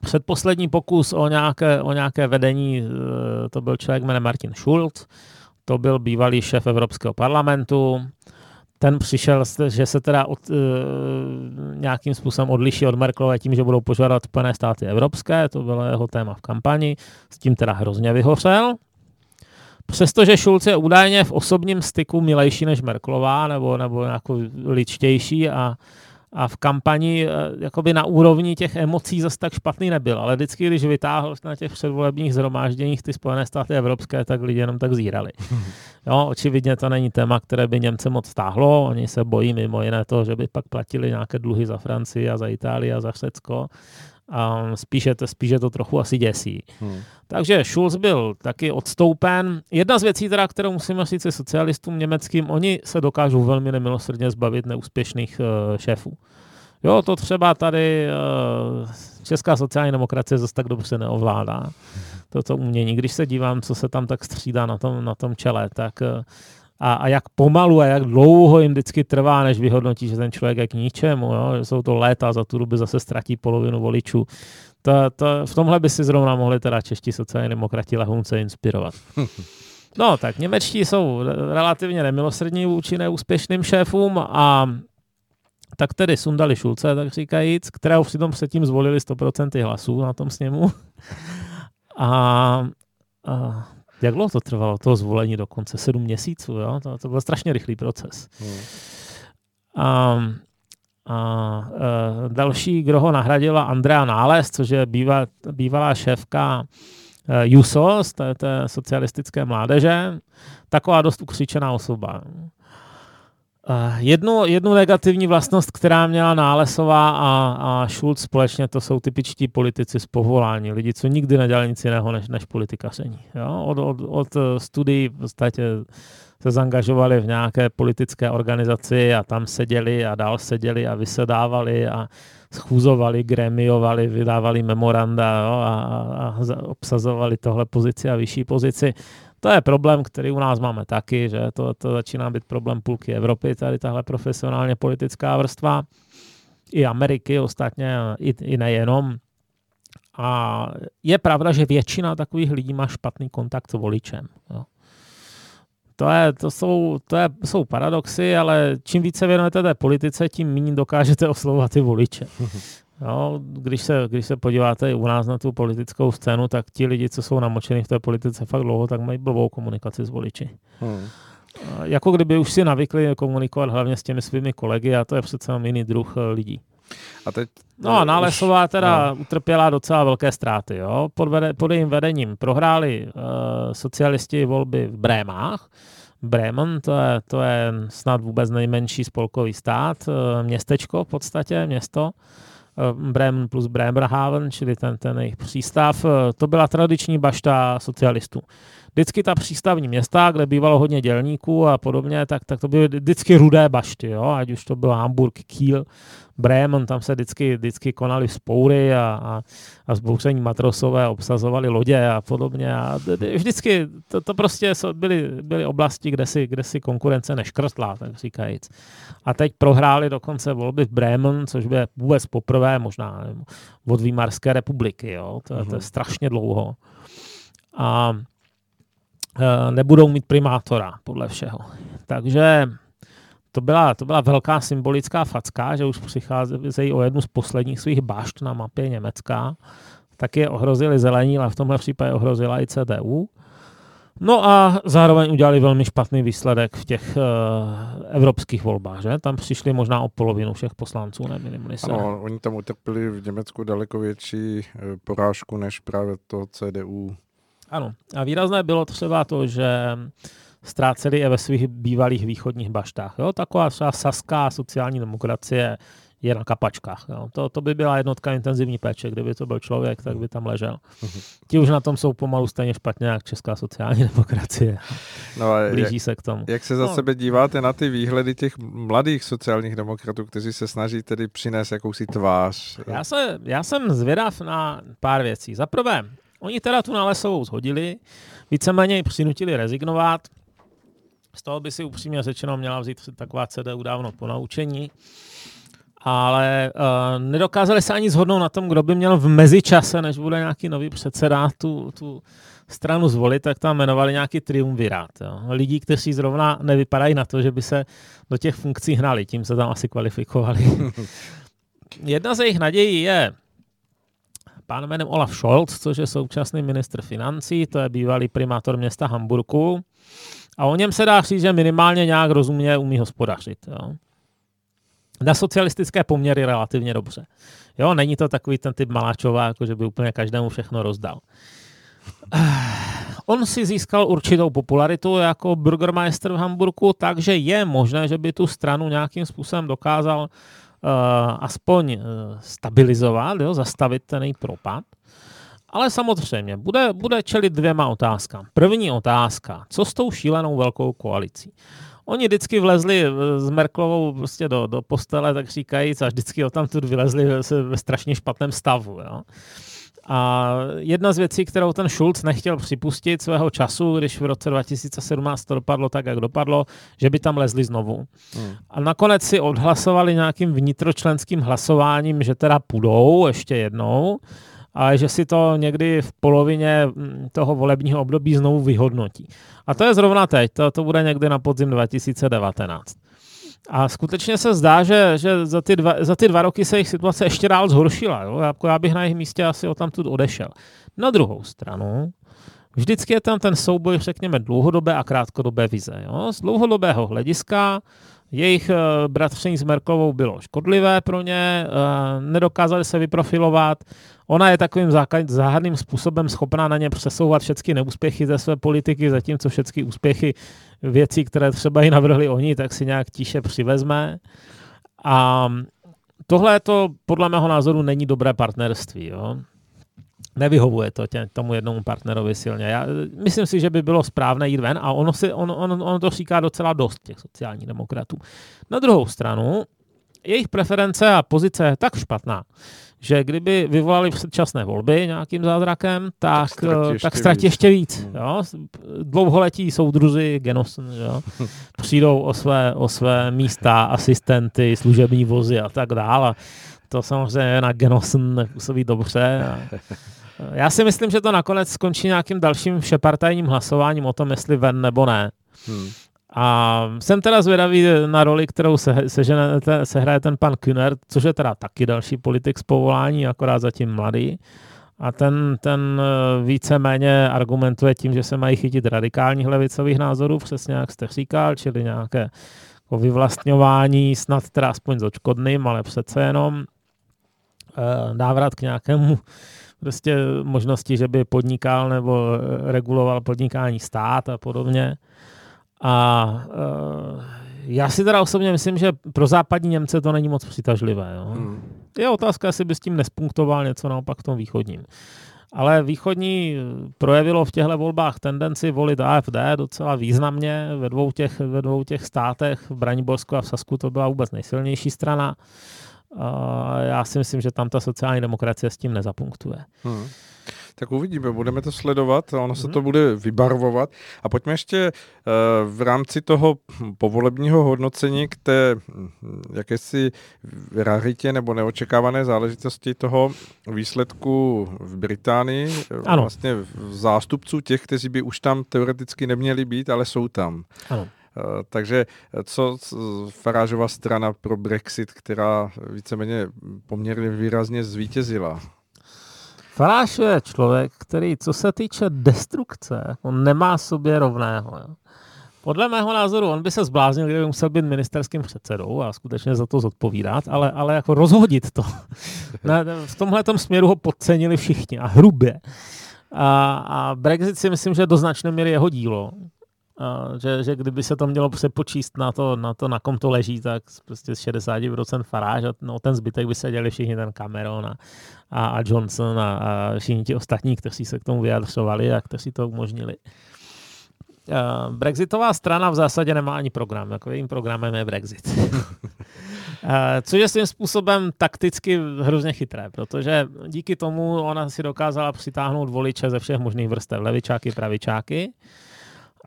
předposlední pokus o nějaké, o nějaké vedení, eh, to byl člověk jménem Martin Schulz, to byl bývalý šéf Evropského parlamentu, ten přišel, že se teda od, uh, nějakým způsobem odliší od Merkelové tím, že budou požádat Spojené státy evropské, to bylo jeho téma v kampani, s tím teda hrozně vyhořel. Přestože Schulz je údajně v osobním styku milejší než Merklová, nebo, nebo jako lidštější a, a v kampani eh, jakoby na úrovni těch emocí zase tak špatný nebyl, ale vždycky, když vytáhl na těch předvolebních zhromážděních ty Spojené státy evropské, tak lidi jenom tak zírali. Jo, očividně to není téma, které by Němce moc stáhlo, oni se bojí mimo jiné toho, že by pak platili nějaké dluhy za Francii a za Itálii a za Řecko a spíše, to, spíše to trochu asi děsí. Hmm. Takže Schulz byl taky odstoupen. Jedna z věcí, teda, kterou musíme říct socialistům německým, oni se dokážou velmi nemilosrdně zbavit neúspěšných uh, šéfů. Jo, to třeba tady uh, česká sociální demokracie zase tak dobře neovládá. Toto umění. Když se dívám, co se tam tak střídá na tom, na tom čele, tak uh, a, a jak pomalu a jak dlouho jim vždycky trvá, než vyhodnotí, že ten člověk je k ničemu, jo? že jsou to léta, za tu dobu zase ztratí polovinu voličů. To, to, v tomhle by si zrovna mohli teda čeští sociální demokrati lehunce inspirovat. No, tak němečtí jsou relativně nemilosrdní vůči neúspěšným šéfům a tak tedy sundali Šulce, tak říkajíc, kterého přitom předtím zvolili 100% hlasů na tom sněmu. A, a jak dlouho to trvalo, to zvolení dokonce? Sedm měsíců, jo? To, to byl strašně rychlý proces. Hmm. A, a e, další, kdo ho nahradila, Andrea Nález, což je bývá, bývalá šéfka e, JUSO z té, té socialistické mládeže. Taková dost ukřičená osoba. Eh, jednu, jednu negativní vlastnost, která měla Nálesová a, a Schulz společně, to jsou typičtí politici z povolání. Lidi, co nikdy nedělali nic jiného než, než politikaření. Jo? Od, od, od eh, studií v podstatě se zangažovali v nějaké politické organizaci a tam seděli a dál seděli a vysedávali a schůzovali, gremiovali, vydávali memoranda jo, a, a, a obsazovali tohle pozici a vyšší pozici. To je problém, který u nás máme taky, že to, to začíná být problém půlky Evropy, tady tahle profesionálně politická vrstva, i Ameriky ostatně, i, i nejenom. A je pravda, že většina takových lidí má špatný kontakt s voličem. Jo. To, je, to, jsou, to je, jsou paradoxy, ale čím více věnujete té politice, tím méně dokážete oslovovat ty voliče. Jo, když, se, když se podíváte u nás na tu politickou scénu, tak ti lidi, co jsou namočeni v té politice fakt dlouho, tak mají blbou komunikaci s voliči. Hmm. Jako kdyby už si navykli komunikovat hlavně s těmi svými kolegy a to je přece jenom jiný druh eh, lidí. A teď, no a Nálesová teda no. utrpěla docela velké ztráty. Jo? Pod, vede, pod jejím vedením prohráli uh, socialisti volby v Brémách. Bremen, to je, to je snad vůbec nejmenší spolkový stát, uh, městečko v podstatě, město. Eh, Bremen plus Bremerhaven, čili ten, ten jejich přístav, eh, to byla tradiční bašta socialistů. Vždycky ta přístavní města, kde bývalo hodně dělníků a podobně, tak, tak to byly vždycky rudé bašty, jo? ať už to byl Hamburg, Kiel, Bremen, tam se vždycky, vždycky konaly spoury a, a, a zbouření matrosové obsazovali lodě a podobně. A vždycky to, to prostě byly, byly oblasti, kde si, kde si konkurence neškrtla, tak říkajíc. A teď prohráli dokonce volby v Bremen, což by vůbec poprvé možná nevím, od Výmarské republiky. Jo? To, to je mhm. strašně dlouho. A nebudou mít primátora, podle všeho. Takže to byla, to byla velká symbolická facka, že už přicházejí o jednu z posledních svých bašt na mapě Německa. Taky je ohrozili zelení, ale v tomhle případě ohrozila i CDU. No a zároveň udělali velmi špatný výsledek v těch uh, evropských volbách, že? Tam přišli možná o polovinu všech poslanců, nebyli se. Ano, oni tam utrpěli v Německu daleko větší uh, porážku než právě to CDU. Ano, a výrazné bylo třeba to, že ztráceli i ve svých bývalých východních baštách. Jo? Taková třeba saská sociální demokracie je na kapačkách. Jo? To, to by byla jednotka intenzivní péče. Kdyby to byl člověk, tak by tam ležel. Ti už na tom jsou pomalu stejně špatně, jak česká sociální demokracie. No a Blíží jak, se k tomu. Jak se za no. sebe díváte na ty výhledy těch mladých sociálních demokratů, kteří se snaží tedy přinést jakousi tvář? Já, se, já jsem zvědav na pár věcí. Za prvé, oni teda tu nálesovou zhodili, víceméně ji přinutili rezignovat, z toho by si upřímně řečeno měla vzít taková CDU dávno po naučení. Ale uh, nedokázali se ani zhodnout na tom, kdo by měl v mezičase, než bude nějaký nový předseda, tu, tu stranu zvolit, tak tam jmenovali nějaký triumvirát. Jo. Lidí, kteří zrovna nevypadají na to, že by se do těch funkcí hnali, tím se tam asi kvalifikovali. Jedna z jejich nadějí je pán jménem Olaf Scholz, což je současný ministr financí, to je bývalý primátor města Hamburgu. A o něm se dá říct, že minimálně nějak rozumně umí hospodařit. Jo. Na socialistické poměry relativně dobře. Jo, není to takový ten typ Maláčová, jako že by úplně každému všechno rozdal. On si získal určitou popularitu jako burgermeister v Hamburgu, takže je možné, že by tu stranu nějakým způsobem dokázal uh, aspoň uh, stabilizovat, jo, zastavit ten propad. Ale samozřejmě, bude, bude čelit dvěma otázkám. První otázka, co s tou šílenou velkou koalicí? Oni vždycky vlezli eh, s Merklovou prostě do, do postele, tak říkajíc, a vždycky o tam tu vylezli ve, ve strašně špatném stavu. Jo. A jedna z věcí, kterou ten Schulz nechtěl připustit svého času, když v roce 2017 to dopadlo tak, jak dopadlo, že by tam lezli znovu. Hmm. A nakonec si odhlasovali nějakým vnitročlenským hlasováním, že teda půjdou ještě jednou, ale že si to někdy v polovině mm, toho volebního období znovu vyhodnotí. A to je zrovna teď, to, to bude někdy na podzim 2019. A skutečně se zdá, že, že za, ty dva, za ty dva roky se jejich situace ještě dál zhoršila. Jo? Jako já bych na jejich místě asi o tamtud odešel. Na druhou stranu, vždycky je tam ten souboj, řekněme, dlouhodobé a krátkodobé vize. Jo? Z dlouhodobého hlediska jejich uh, bratření s Merklovou bylo škodlivé pro ně, uh, nedokázali se vyprofilovat. Ona je takovým záhadným způsobem schopná na ně přesouvat všechny neúspěchy ze své politiky, zatímco všechny úspěchy věcí, které třeba i navrhli oni, tak si nějak tiše přivezme. A tohle to podle mého názoru není dobré partnerství. Jo? nevyhovuje to tě, tomu jednomu partnerovi silně. Já myslím si, že by bylo správné jít ven a ono, si, on, on, on to říká docela dost těch sociálních demokratů. Na druhou stranu, jejich preference a pozice je tak špatná, že kdyby vyvolali předčasné volby nějakým zázrakem, tak, tak ztratí ještě, víc. ještě víc. Jo? Dlouholetí soudruzi Genosen jo? přijdou o své, o své místa, asistenty, služební vozy a tak dále. To samozřejmě na Genosen působí dobře. A já si myslím, že to nakonec skončí nějakým dalším všepartajním hlasováním o tom, jestli ven nebo ne. Hmm. A jsem teda zvědavý na roli, kterou se, se, se hraje ten pan Kühner, což je teda taky další politik z povolání, akorát zatím mladý. A ten, ten eh, víceméně argumentuje tím, že se mají chytit radikálních levicových názorů, přesně jak jste říkal, čili nějaké jako vyvlastňování, snad teda aspoň s očkodným, ale přece jenom eh, návrat k nějakému prostě možnosti, že by podnikal nebo eh, reguloval podnikání stát a podobně. A uh, já si teda osobně myslím, že pro západní Němce to není moc přitažlivé. Jo? Hmm. Je otázka, jestli by s tím nespunktoval něco naopak v tom východním. Ale východní projevilo v těchto volbách tendenci volit AFD docela významně ve dvou těch, ve dvou těch státech, v Braniborsku a v Sasku to byla vůbec nejsilnější strana. A já si myslím, že tam ta sociální demokracie s tím nezapunktuje. Hmm. Tak uvidíme, budeme to sledovat ono se to mhm. bude vybarvovat. A pojďme ještě uh, v rámci toho povolebního hodnocení k té hm, jakési raritě nebo neočekávané záležitosti toho výsledku v Británii. Ano. Vlastně zástupců těch, kteří by už tam teoreticky neměli být, ale jsou tam. Ano. Eh, takže co Farážová strana pro Brexit, která víceméně poměrně výrazně zvítězila? Faráš je člověk, který, co se týče destrukce, on nemá sobě rovného. Jo. Podle mého názoru on by se zbláznil, kdyby musel být ministerským předsedou a skutečně za to zodpovídat, ale, ale jako rozhodit to. v tomhle směru ho podcenili všichni a hrubě. A, a Brexit si myslím, že do značné míry jeho dílo že, že kdyby se to mělo přepočíst na to, na to, na kom to leží, tak prostě z 60% faráž a no, ten zbytek by se dělali všichni ten Cameron a, a, a Johnson a, a všichni ti ostatní, kteří se k tomu vyjadřovali a kteří to umožnili. Brexitová strana v zásadě nemá ani program, jako jejím programem je Brexit. což je svým způsobem takticky hrozně chytré, protože díky tomu ona si dokázala přitáhnout voliče ze všech možných vrstev, levičáky, pravičáky,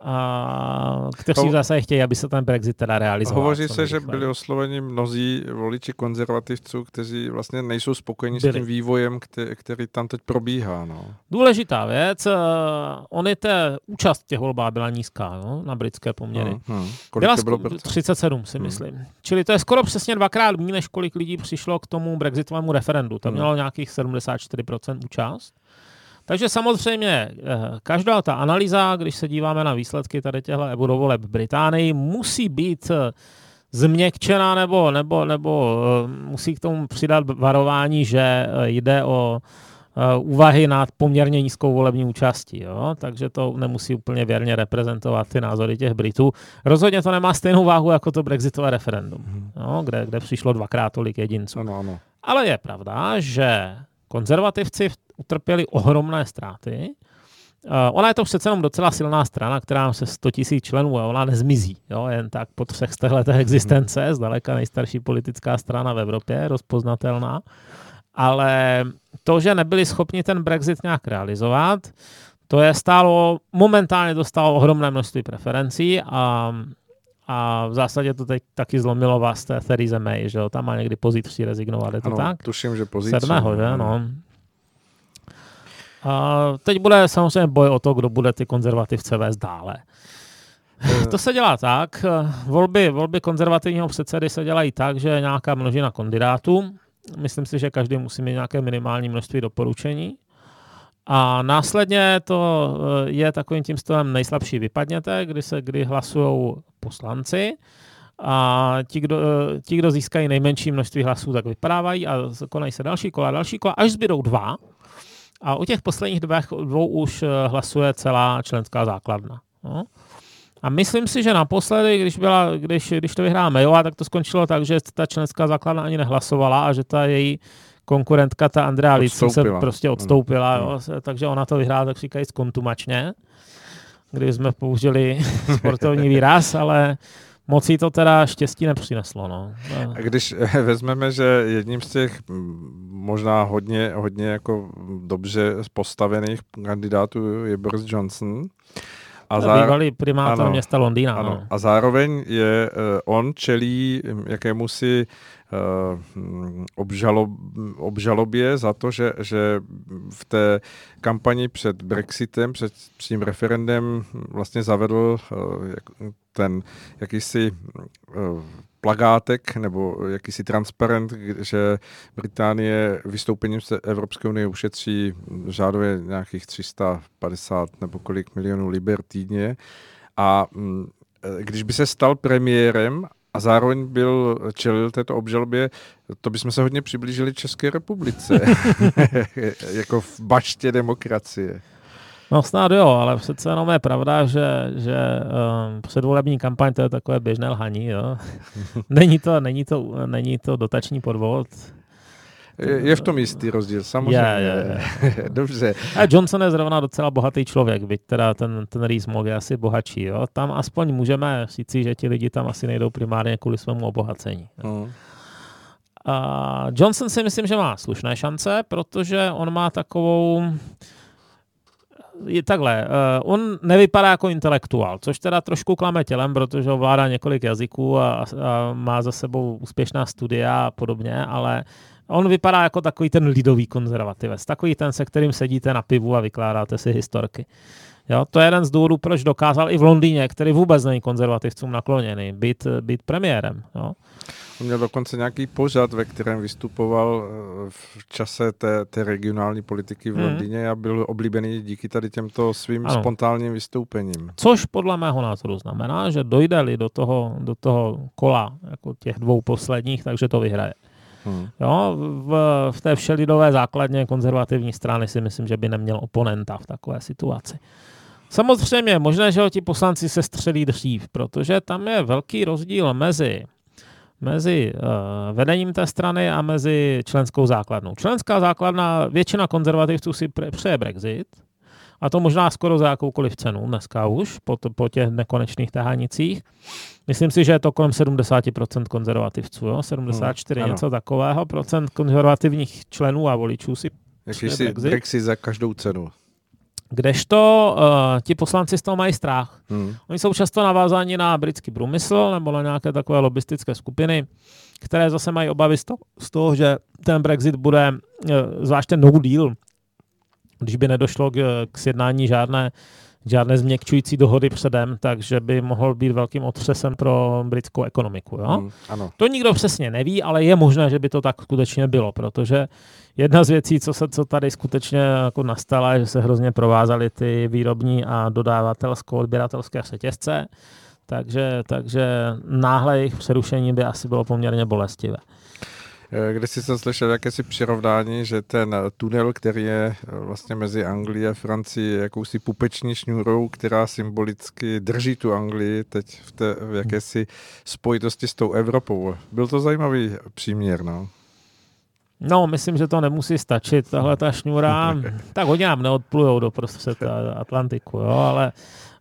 a kteří Ho... zase chtějí, aby se ten Brexit teda realizoval. Hovoří se, že byli osloveni mnozí voliči konzervativců, kteří vlastně nejsou spokojeni byli. s tím vývojem, který, který tam teď probíhá. No. Důležitá věc, uh, on je té účast těch volbách byla nízká no, na britské poměry. Hmm, hmm. Kolik byla to bylo 37, si hmm. myslím. Čili to je skoro přesně dvakrát méně, než kolik lidí přišlo k tomu brexitovému referendu. Tam hmm. mělo nějakých 74% účast. Takže samozřejmě eh, každá ta analýza, když se díváme na výsledky tady těchto eurovoleb v Británii, musí být eh, změkčená nebo, nebo, nebo eh, musí k tomu přidat varování, že jde o úvahy nad poměrně nízkou volební účastí. Jo? Takže to nemusí úplně věrně reprezentovat ty názory těch Britů. Rozhodně to nemá stejnou váhu jako to brexitové referendum, mhm. jo? Kde, kde přišlo dvakrát tolik jedinců. Ano, ano. Ale je pravda, že konzervativci utrpěli ohromné ztráty. Uh, ona je to přece jenom docela silná strana, která má se 100 tisíc členů a ona nezmizí. Jo? Jen tak po třech letech existence, zdaleka nejstarší politická strana v Evropě, rozpoznatelná. Ale to, že nebyli schopni ten Brexit nějak realizovat, to je stálo, momentálně dostalo ohromné množství preferencí a, a v zásadě to teď taky zlomilo vás té Theresa May, že jo, tam má někdy pozítří rezignovat, je to ano, tak? tuším, že pozítří. Sedmého, že, no. A teď bude samozřejmě boj o to, kdo bude ty konzervativce vést dále. Eh. To se dělá tak, volby, volby konzervativního předsedy se dělají tak, že je nějaká množina kandidátů. Myslím si, že každý musí mít nějaké minimální množství doporučení. A následně to eh, je takovým tím stylem nejslabší vypadněte, kdy se kdy hlasují poslanci a ti kdo, eh, ti, kdo získají nejmenší množství hlasů, tak vypadávají a konají se další kola, další kola, až zbydou dva, a u těch posledních dvou, dvou už eh, hlasuje celá členská základna. No. A myslím si, že naposledy, když, byla, když, když to vyhrá Mayová, tak to skončilo tak, že ta členská základna ani nehlasovala a že ta její konkurentka, ta Andrea Líc, se prostě odstoupila. Jo. Takže ona to vyhrála, tak říkají, skontumačně, kdy jsme použili sportovní výraz, ale moc jí to teda štěstí nepřineslo. No. A když vezmeme, že jedním z těch možná hodně, hodně jako dobře postavených kandidátů je Boris Johnson, a zároveň, bývalý primátor ano, města Londýna. Ano. No. A zároveň je uh, on čelí jakému si uh, obžalob, obžalobě za to, že, že v té kampani před Brexitem, před tím referendem vlastně zavedl uh, ten jakýsi uh, plagátek nebo jakýsi transparent, že Británie vystoupením z Evropské unie ušetří řádově nějakých 350 nebo kolik milionů liber týdně. A mm, když by se stal premiérem a zároveň byl čelil této obžalobě, to bychom se hodně přiblížili České republice, jako v baště demokracie. No snad jo, ale přece jenom je pravda, že, že um, předvolební kampaň to je takové běžné lhaní. Jo. není, to, není, to, není to dotační podvod. Je, v tom jistý rozdíl, samozřejmě. Je, je, je. Dobře. A Johnson je zrovna docela bohatý člověk, byť teda ten, ten Rees je asi bohatší. Jo. Tam aspoň můžeme říci, že ti lidi tam asi nejdou primárně kvůli svému obohacení. Hmm. Uh, Johnson si myslím, že má slušné šance, protože on má takovou je takhle, uh, on nevypadá jako intelektuál, což teda trošku klame tělem, protože ovládá několik jazyků a, a má za sebou úspěšná studia a podobně, ale on vypadá jako takový ten lidový konzervativec, takový ten, se kterým sedíte na pivu a vykládáte si historky. Jo, to je jeden z důvodů, proč dokázal i v Londýně, který vůbec není konzervativcům nakloněný, být, být premiérem. Jo. On měl dokonce nějaký pořad, ve kterém vystupoval eh, v čase té, té regionální politiky v hmm. Londýně a byl oblíbený díky tady těmto svým ano. spontánním vystoupením. Což podle mého názoru znamená, že dojde-li do toho, do toho kola jako těch dvou posledních, takže to vyhraje. Hmm. Jo, v, v té všelidové základně konzervativní strany si myslím, že by neměl oponenta v takové situaci. Samozřejmě možné, že ti poslanci se střelí dřív, protože tam je velký rozdíl mezi mezi uh, vedením té strany a mezi členskou základnou. Členská základna, většina konzervativců si přeje Brexit, a to možná skoro za jakoukoliv cenu dneska už, po, po těch nekonečných tahanicích. Myslím si, že je to kolem 70% konzervativců, jo? 74 hmm, něco takového, procent konzervativních členů a voličů si Jakýsi Brexit. Brexit za každou cenu. Kdežto uh, ti poslanci z toho mají strach. Hmm. Oni jsou často navázáni na britský průmysl nebo na nějaké takové lobistické skupiny, které zase mají obavy z toho, z toho že ten Brexit bude, uh, zvlášť ten no deal, když by nedošlo k, k sjednání žádné, žádné změkčující dohody předem, takže by mohl být velkým otřesem pro britskou ekonomiku. Jo? Hmm, ano. To nikdo přesně neví, ale je možné, že by to tak skutečně bylo, protože jedna z věcí, co, se, co tady skutečně jako nastala, je, že se hrozně provázaly ty výrobní a dodávatelsko-odběratelské řetězce, takže, takže náhle jejich přerušení by asi bylo poměrně bolestivé. Eh, kde jsi se slyšel jakési přirovnání, že ten tunel, který je eh, vlastně mezi Anglií a Francií, je jakousi pupeční šňůrou, která symbolicky drží tu Anglii teď v, té, v jakési spojitosti s tou Evropou. Byl to zajímavý příměr, no. No, myslím, že to nemusí stačit, tahle ta šňůra. tak hodně nám neodplujou do prostřed Atlantiku, jo, ale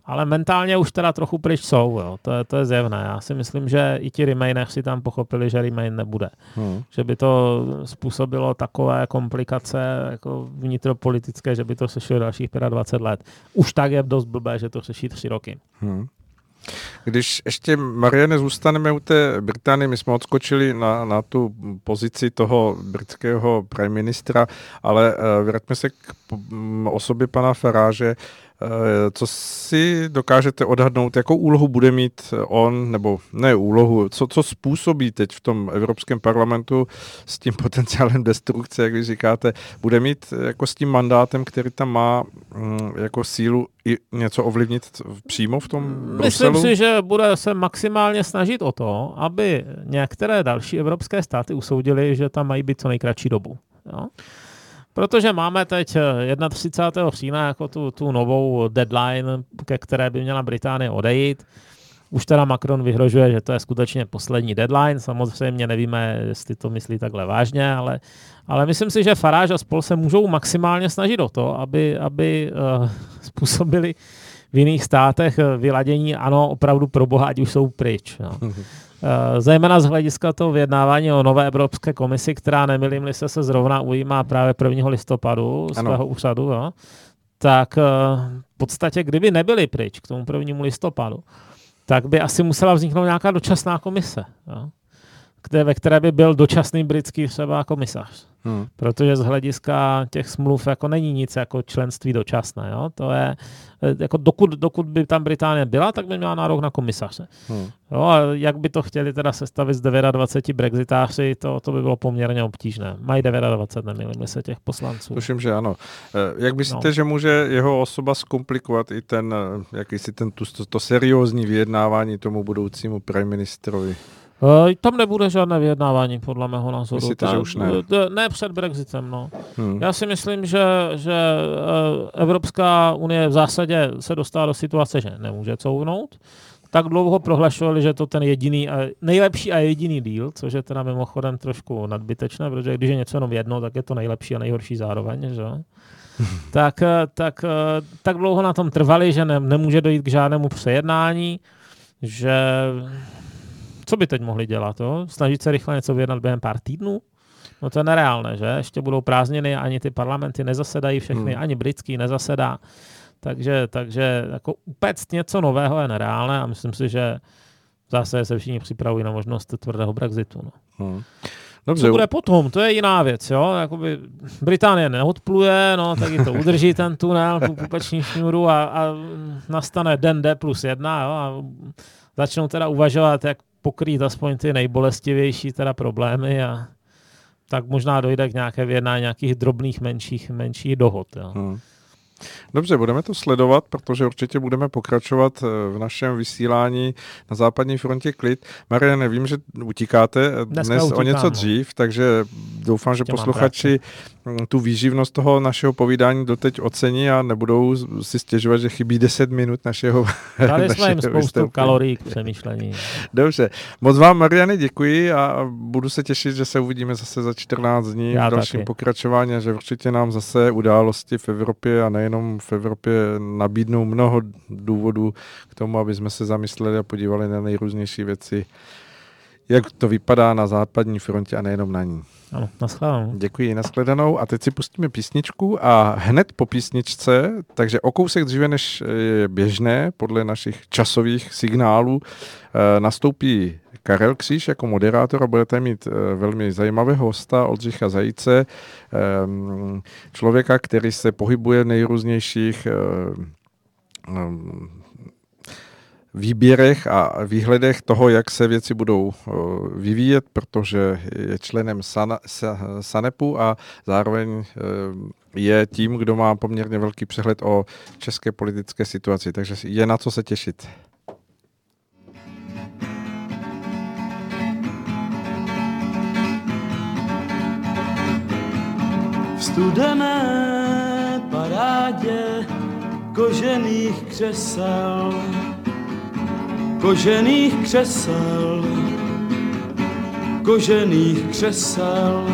ale mentálně už teda trochu pryč jsou, jo. To, je, to je zjevné. Já si myslím, že i ti Remainers si tam pochopili, že Remain nebude. Hmm. Že by to způsobilo takové komplikace jako vnitropolitické, že by to sešlo dalších 25 let. Už tak je dost blbé, že to řeší tři roky. Hmm. Když ještě, Mariane, zůstaneme u té Británie, my jsme odskočili na, na tu pozici toho britského prime ministra, ale uh, vraťme se k osobě pana Faráže. Eh, co si dokážete odhadnout, jakou úlohu bude mít on, nebo ne úlohu, co, co způsobí teď v tom Evropském parlamentu s tím potenciálem destrukce, jak vy říkáte, bude mít jako s tím mandátem, který tam má mm, jako sílu i něco ovlivnit přímo v tom Bruselu? Myslím si, že bude se maximálně snažit o to, aby některé další evropské státy usoudili, že tam mají být co nejkratší dobu. Jo? Protože máme teď 31. Eh, října jako tu, tu novou deadline, ke které by měla Británie odejít. Už teda Macron vyhrožuje, že to je skutečně poslední deadline. Samozřejmě nevíme, jestli to myslí takhle vážně, ale, ale myslím si, že Farage a spol se můžou maximálně snažit o to, aby, aby uh, způsobili v jiných státech eh, vyladění, ano, opravdu pro boha, ať už jsou pryč. No. Eh, zejména z hlediska toho vyjednávání o nové Evropské komisi, která nemilím se, se zrovna ujímá právě 1. listopadu ano. svého úřadu, jo, tak eh, v podstatě, kdyby nebyli pryč k tomu 1. listopadu, tak by asi musela vzniknout nějaká dočasná komise, jo, kde, ve které by byl dočasný britský třeba komisař. Hmm. Protože z hlediska těch smluv jako není nic jako členství dočasné. Jo? To je, eh, jako dokud, dokud by tam Británie byla, tak by měla nárok na komisaře. Hmm. Jo, a jak by to chtěli teda sestavit z 29 brexitáři, to, to by bylo poměrně obtížné. Mají 29, nemýlím se těch poslanců. Tuším, že ano. Eh, jak myslíte, no. že může jeho osoba zkomplikovat i ten, eh, jakýsi ten, to, to seriózní vyjednávání tomu budoucímu prime ministrovi? Uh, tam nebude žádné vyjednávání, podle mého názoru. Myslíte, že už ne? Ne před Brexitem, no. Hmm. Já si myslím, že, že uh, Evropská unie v zásadě se dostala do situace, že nemůže couvnout. Tak dlouho prohlašovali, že to ten jediný, a nejlepší a jediný díl, což je teda mimochodem trošku nadbytečné, protože když je něco jenom jedno, tak je to nejlepší a nejhorší zároveň, že? tak, tak, tak dlouho na tom trvali, že ne, nemůže dojít k žádnému přejednání, že co by teď mohli dělat? Jo? Snažit se rychle něco vyjednat během pár týdnů? No to je nereálné, že? Ještě budou prázdniny, ani ty parlamenty nezasedají všechny, hmm. ani britský nezasedá. Takže, takže jako upéct něco nového je nereálné a myslím si, že zase se všichni připravují na možnost tvrdého Brexitu. No. Hmm. Dobře. Co bude potom, to je jiná věc, jo. Jakoby Británie neodpluje, no, tak to udrží ten tunel, tu pupeční šňůru a, a nastane den D plus jedna, jo, a začnou teda uvažovat, jak pokrýt aspoň ty nejbolestivější teda problémy a tak možná dojde k nějaké vyjednání nějakých drobných menších, menších dohod. Jo. Hmm. Dobře, budeme to sledovat, protože určitě budeme pokračovat eh, v našem vysílání na západní frontě klid. Marie, nevím, že utíkáte dnes utíkám, o něco no. dřív, takže doufám, že posluchači tu výživnost toho našeho povídání doteď ocení a nebudou si stěžovat, že chybí 10 minut našeho Dali jsme jim spoustu vystoupení. kalorií k přemýšlení. Dobře, moc vám, Mariany, děkuji a budu se těšit, že se uvidíme zase za 14 dní Já v dalším taky. pokračování a že určitě nám zase události v Evropě a nejenom v Evropě nabídnou mnoho důvodů k tomu, aby jsme se zamysleli a podívali na nejrůznější věci jak to vypadá na západní frontě a nejenom na ní. Ano, naschledanou. Děkuji, nashledanou. A teď si pustíme písničku a hned po písničce, takže o kousek dříve než je běžné, podle našich časových signálů, eh, nastoupí Karel Kříž jako moderátor a budete mít eh, velmi zajímavého hosta Oldřicha Zajíce, ehm, člověka, který se pohybuje v nejrůznějších ehm, výběrech a výhledech toho, jak se věci budou vyvíjet, protože je členem SANEPu a zároveň je tím, kdo má poměrně velký přehled o české politické situaci, takže je na co se těšit. Studené parádě kožených křesel kožených křesel, kožených křesel.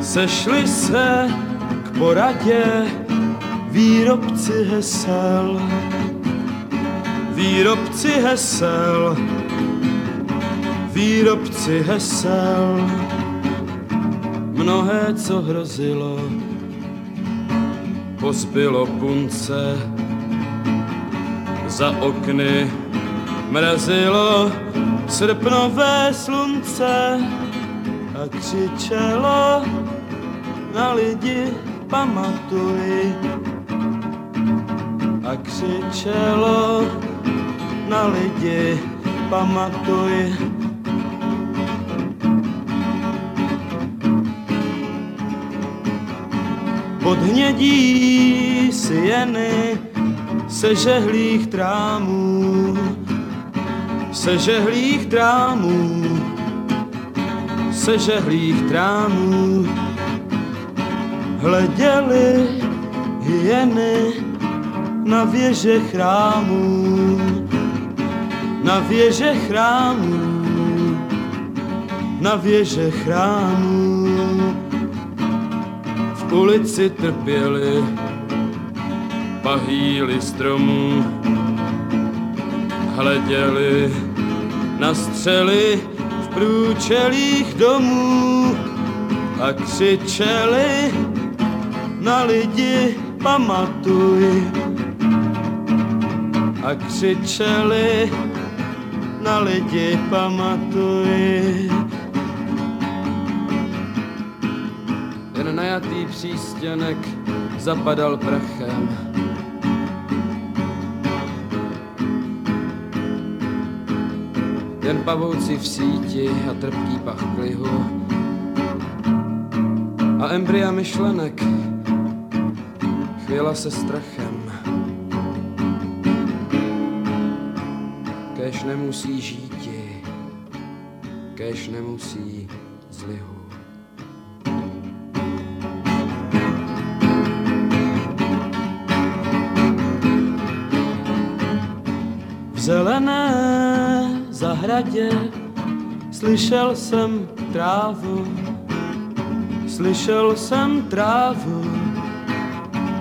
Sešli se k poradě výrobci hesel, výrobci hesel, výrobci hesel. Mnohé, co hrozilo, pozbylo punce, za okny mrazilo srpnové slunce a křičelo na lidi pamatuj. A křičelo na lidi pamatuj pod hnědí jeny sežehlých trámů, sežehlých trámů, sežehlých trámů. Hleděli hyeny na věže chrámů, na věže chrámů, na věže chrámů. Ulici trpěli pahýly stromů, hleděli na střely v průčelích domů a křičeli na lidi pamatuj a křičeli na lidi pamatuj. Najatý přístěnek zapadal prachem jen pavouci v síti a trpký pach klihu. A embrya myšlenek chvěla se strachem. Kéž nemusí žíti, kéž nemusí zelené zahradě slyšel jsem trávu, slyšel jsem trávu,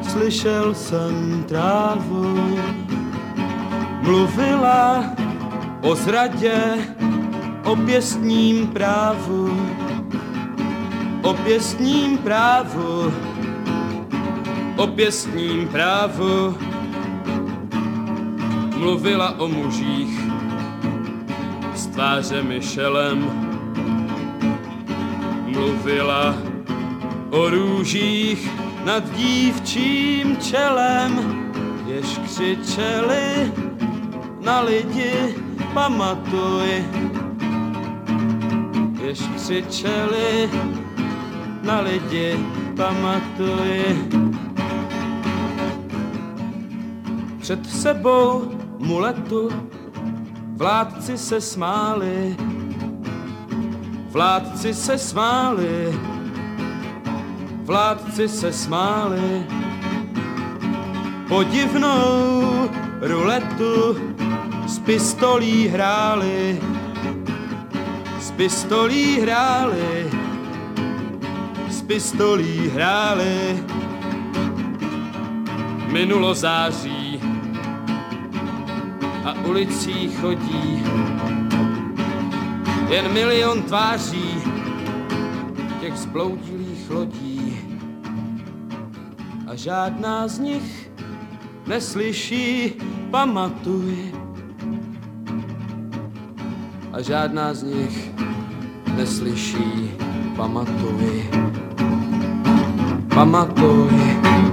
slyšel jsem trávu. Mluvila o zradě, o pěstním právu, o pěstním právu, o pěstním právu. Mluvila o mužích, tváře myšelem mluvila o růžích nad dívčím čelem, jež křičeli na lidi, pamatuj, jež křičeli na lidi, pamatuj. Před sebou muletu Vládci se smáli, vládci se smáli, vládci se smáli. Podivnou ruletu s pistolí hráli, s pistolí hráli, s pistolí hráli. Minulo září a ulicí chodí jen milion tváří těch zbloudilých lodí a žádná z nich neslyší, pamatuj. A žádná z nich neslyší, pamatuj. Pamatuj.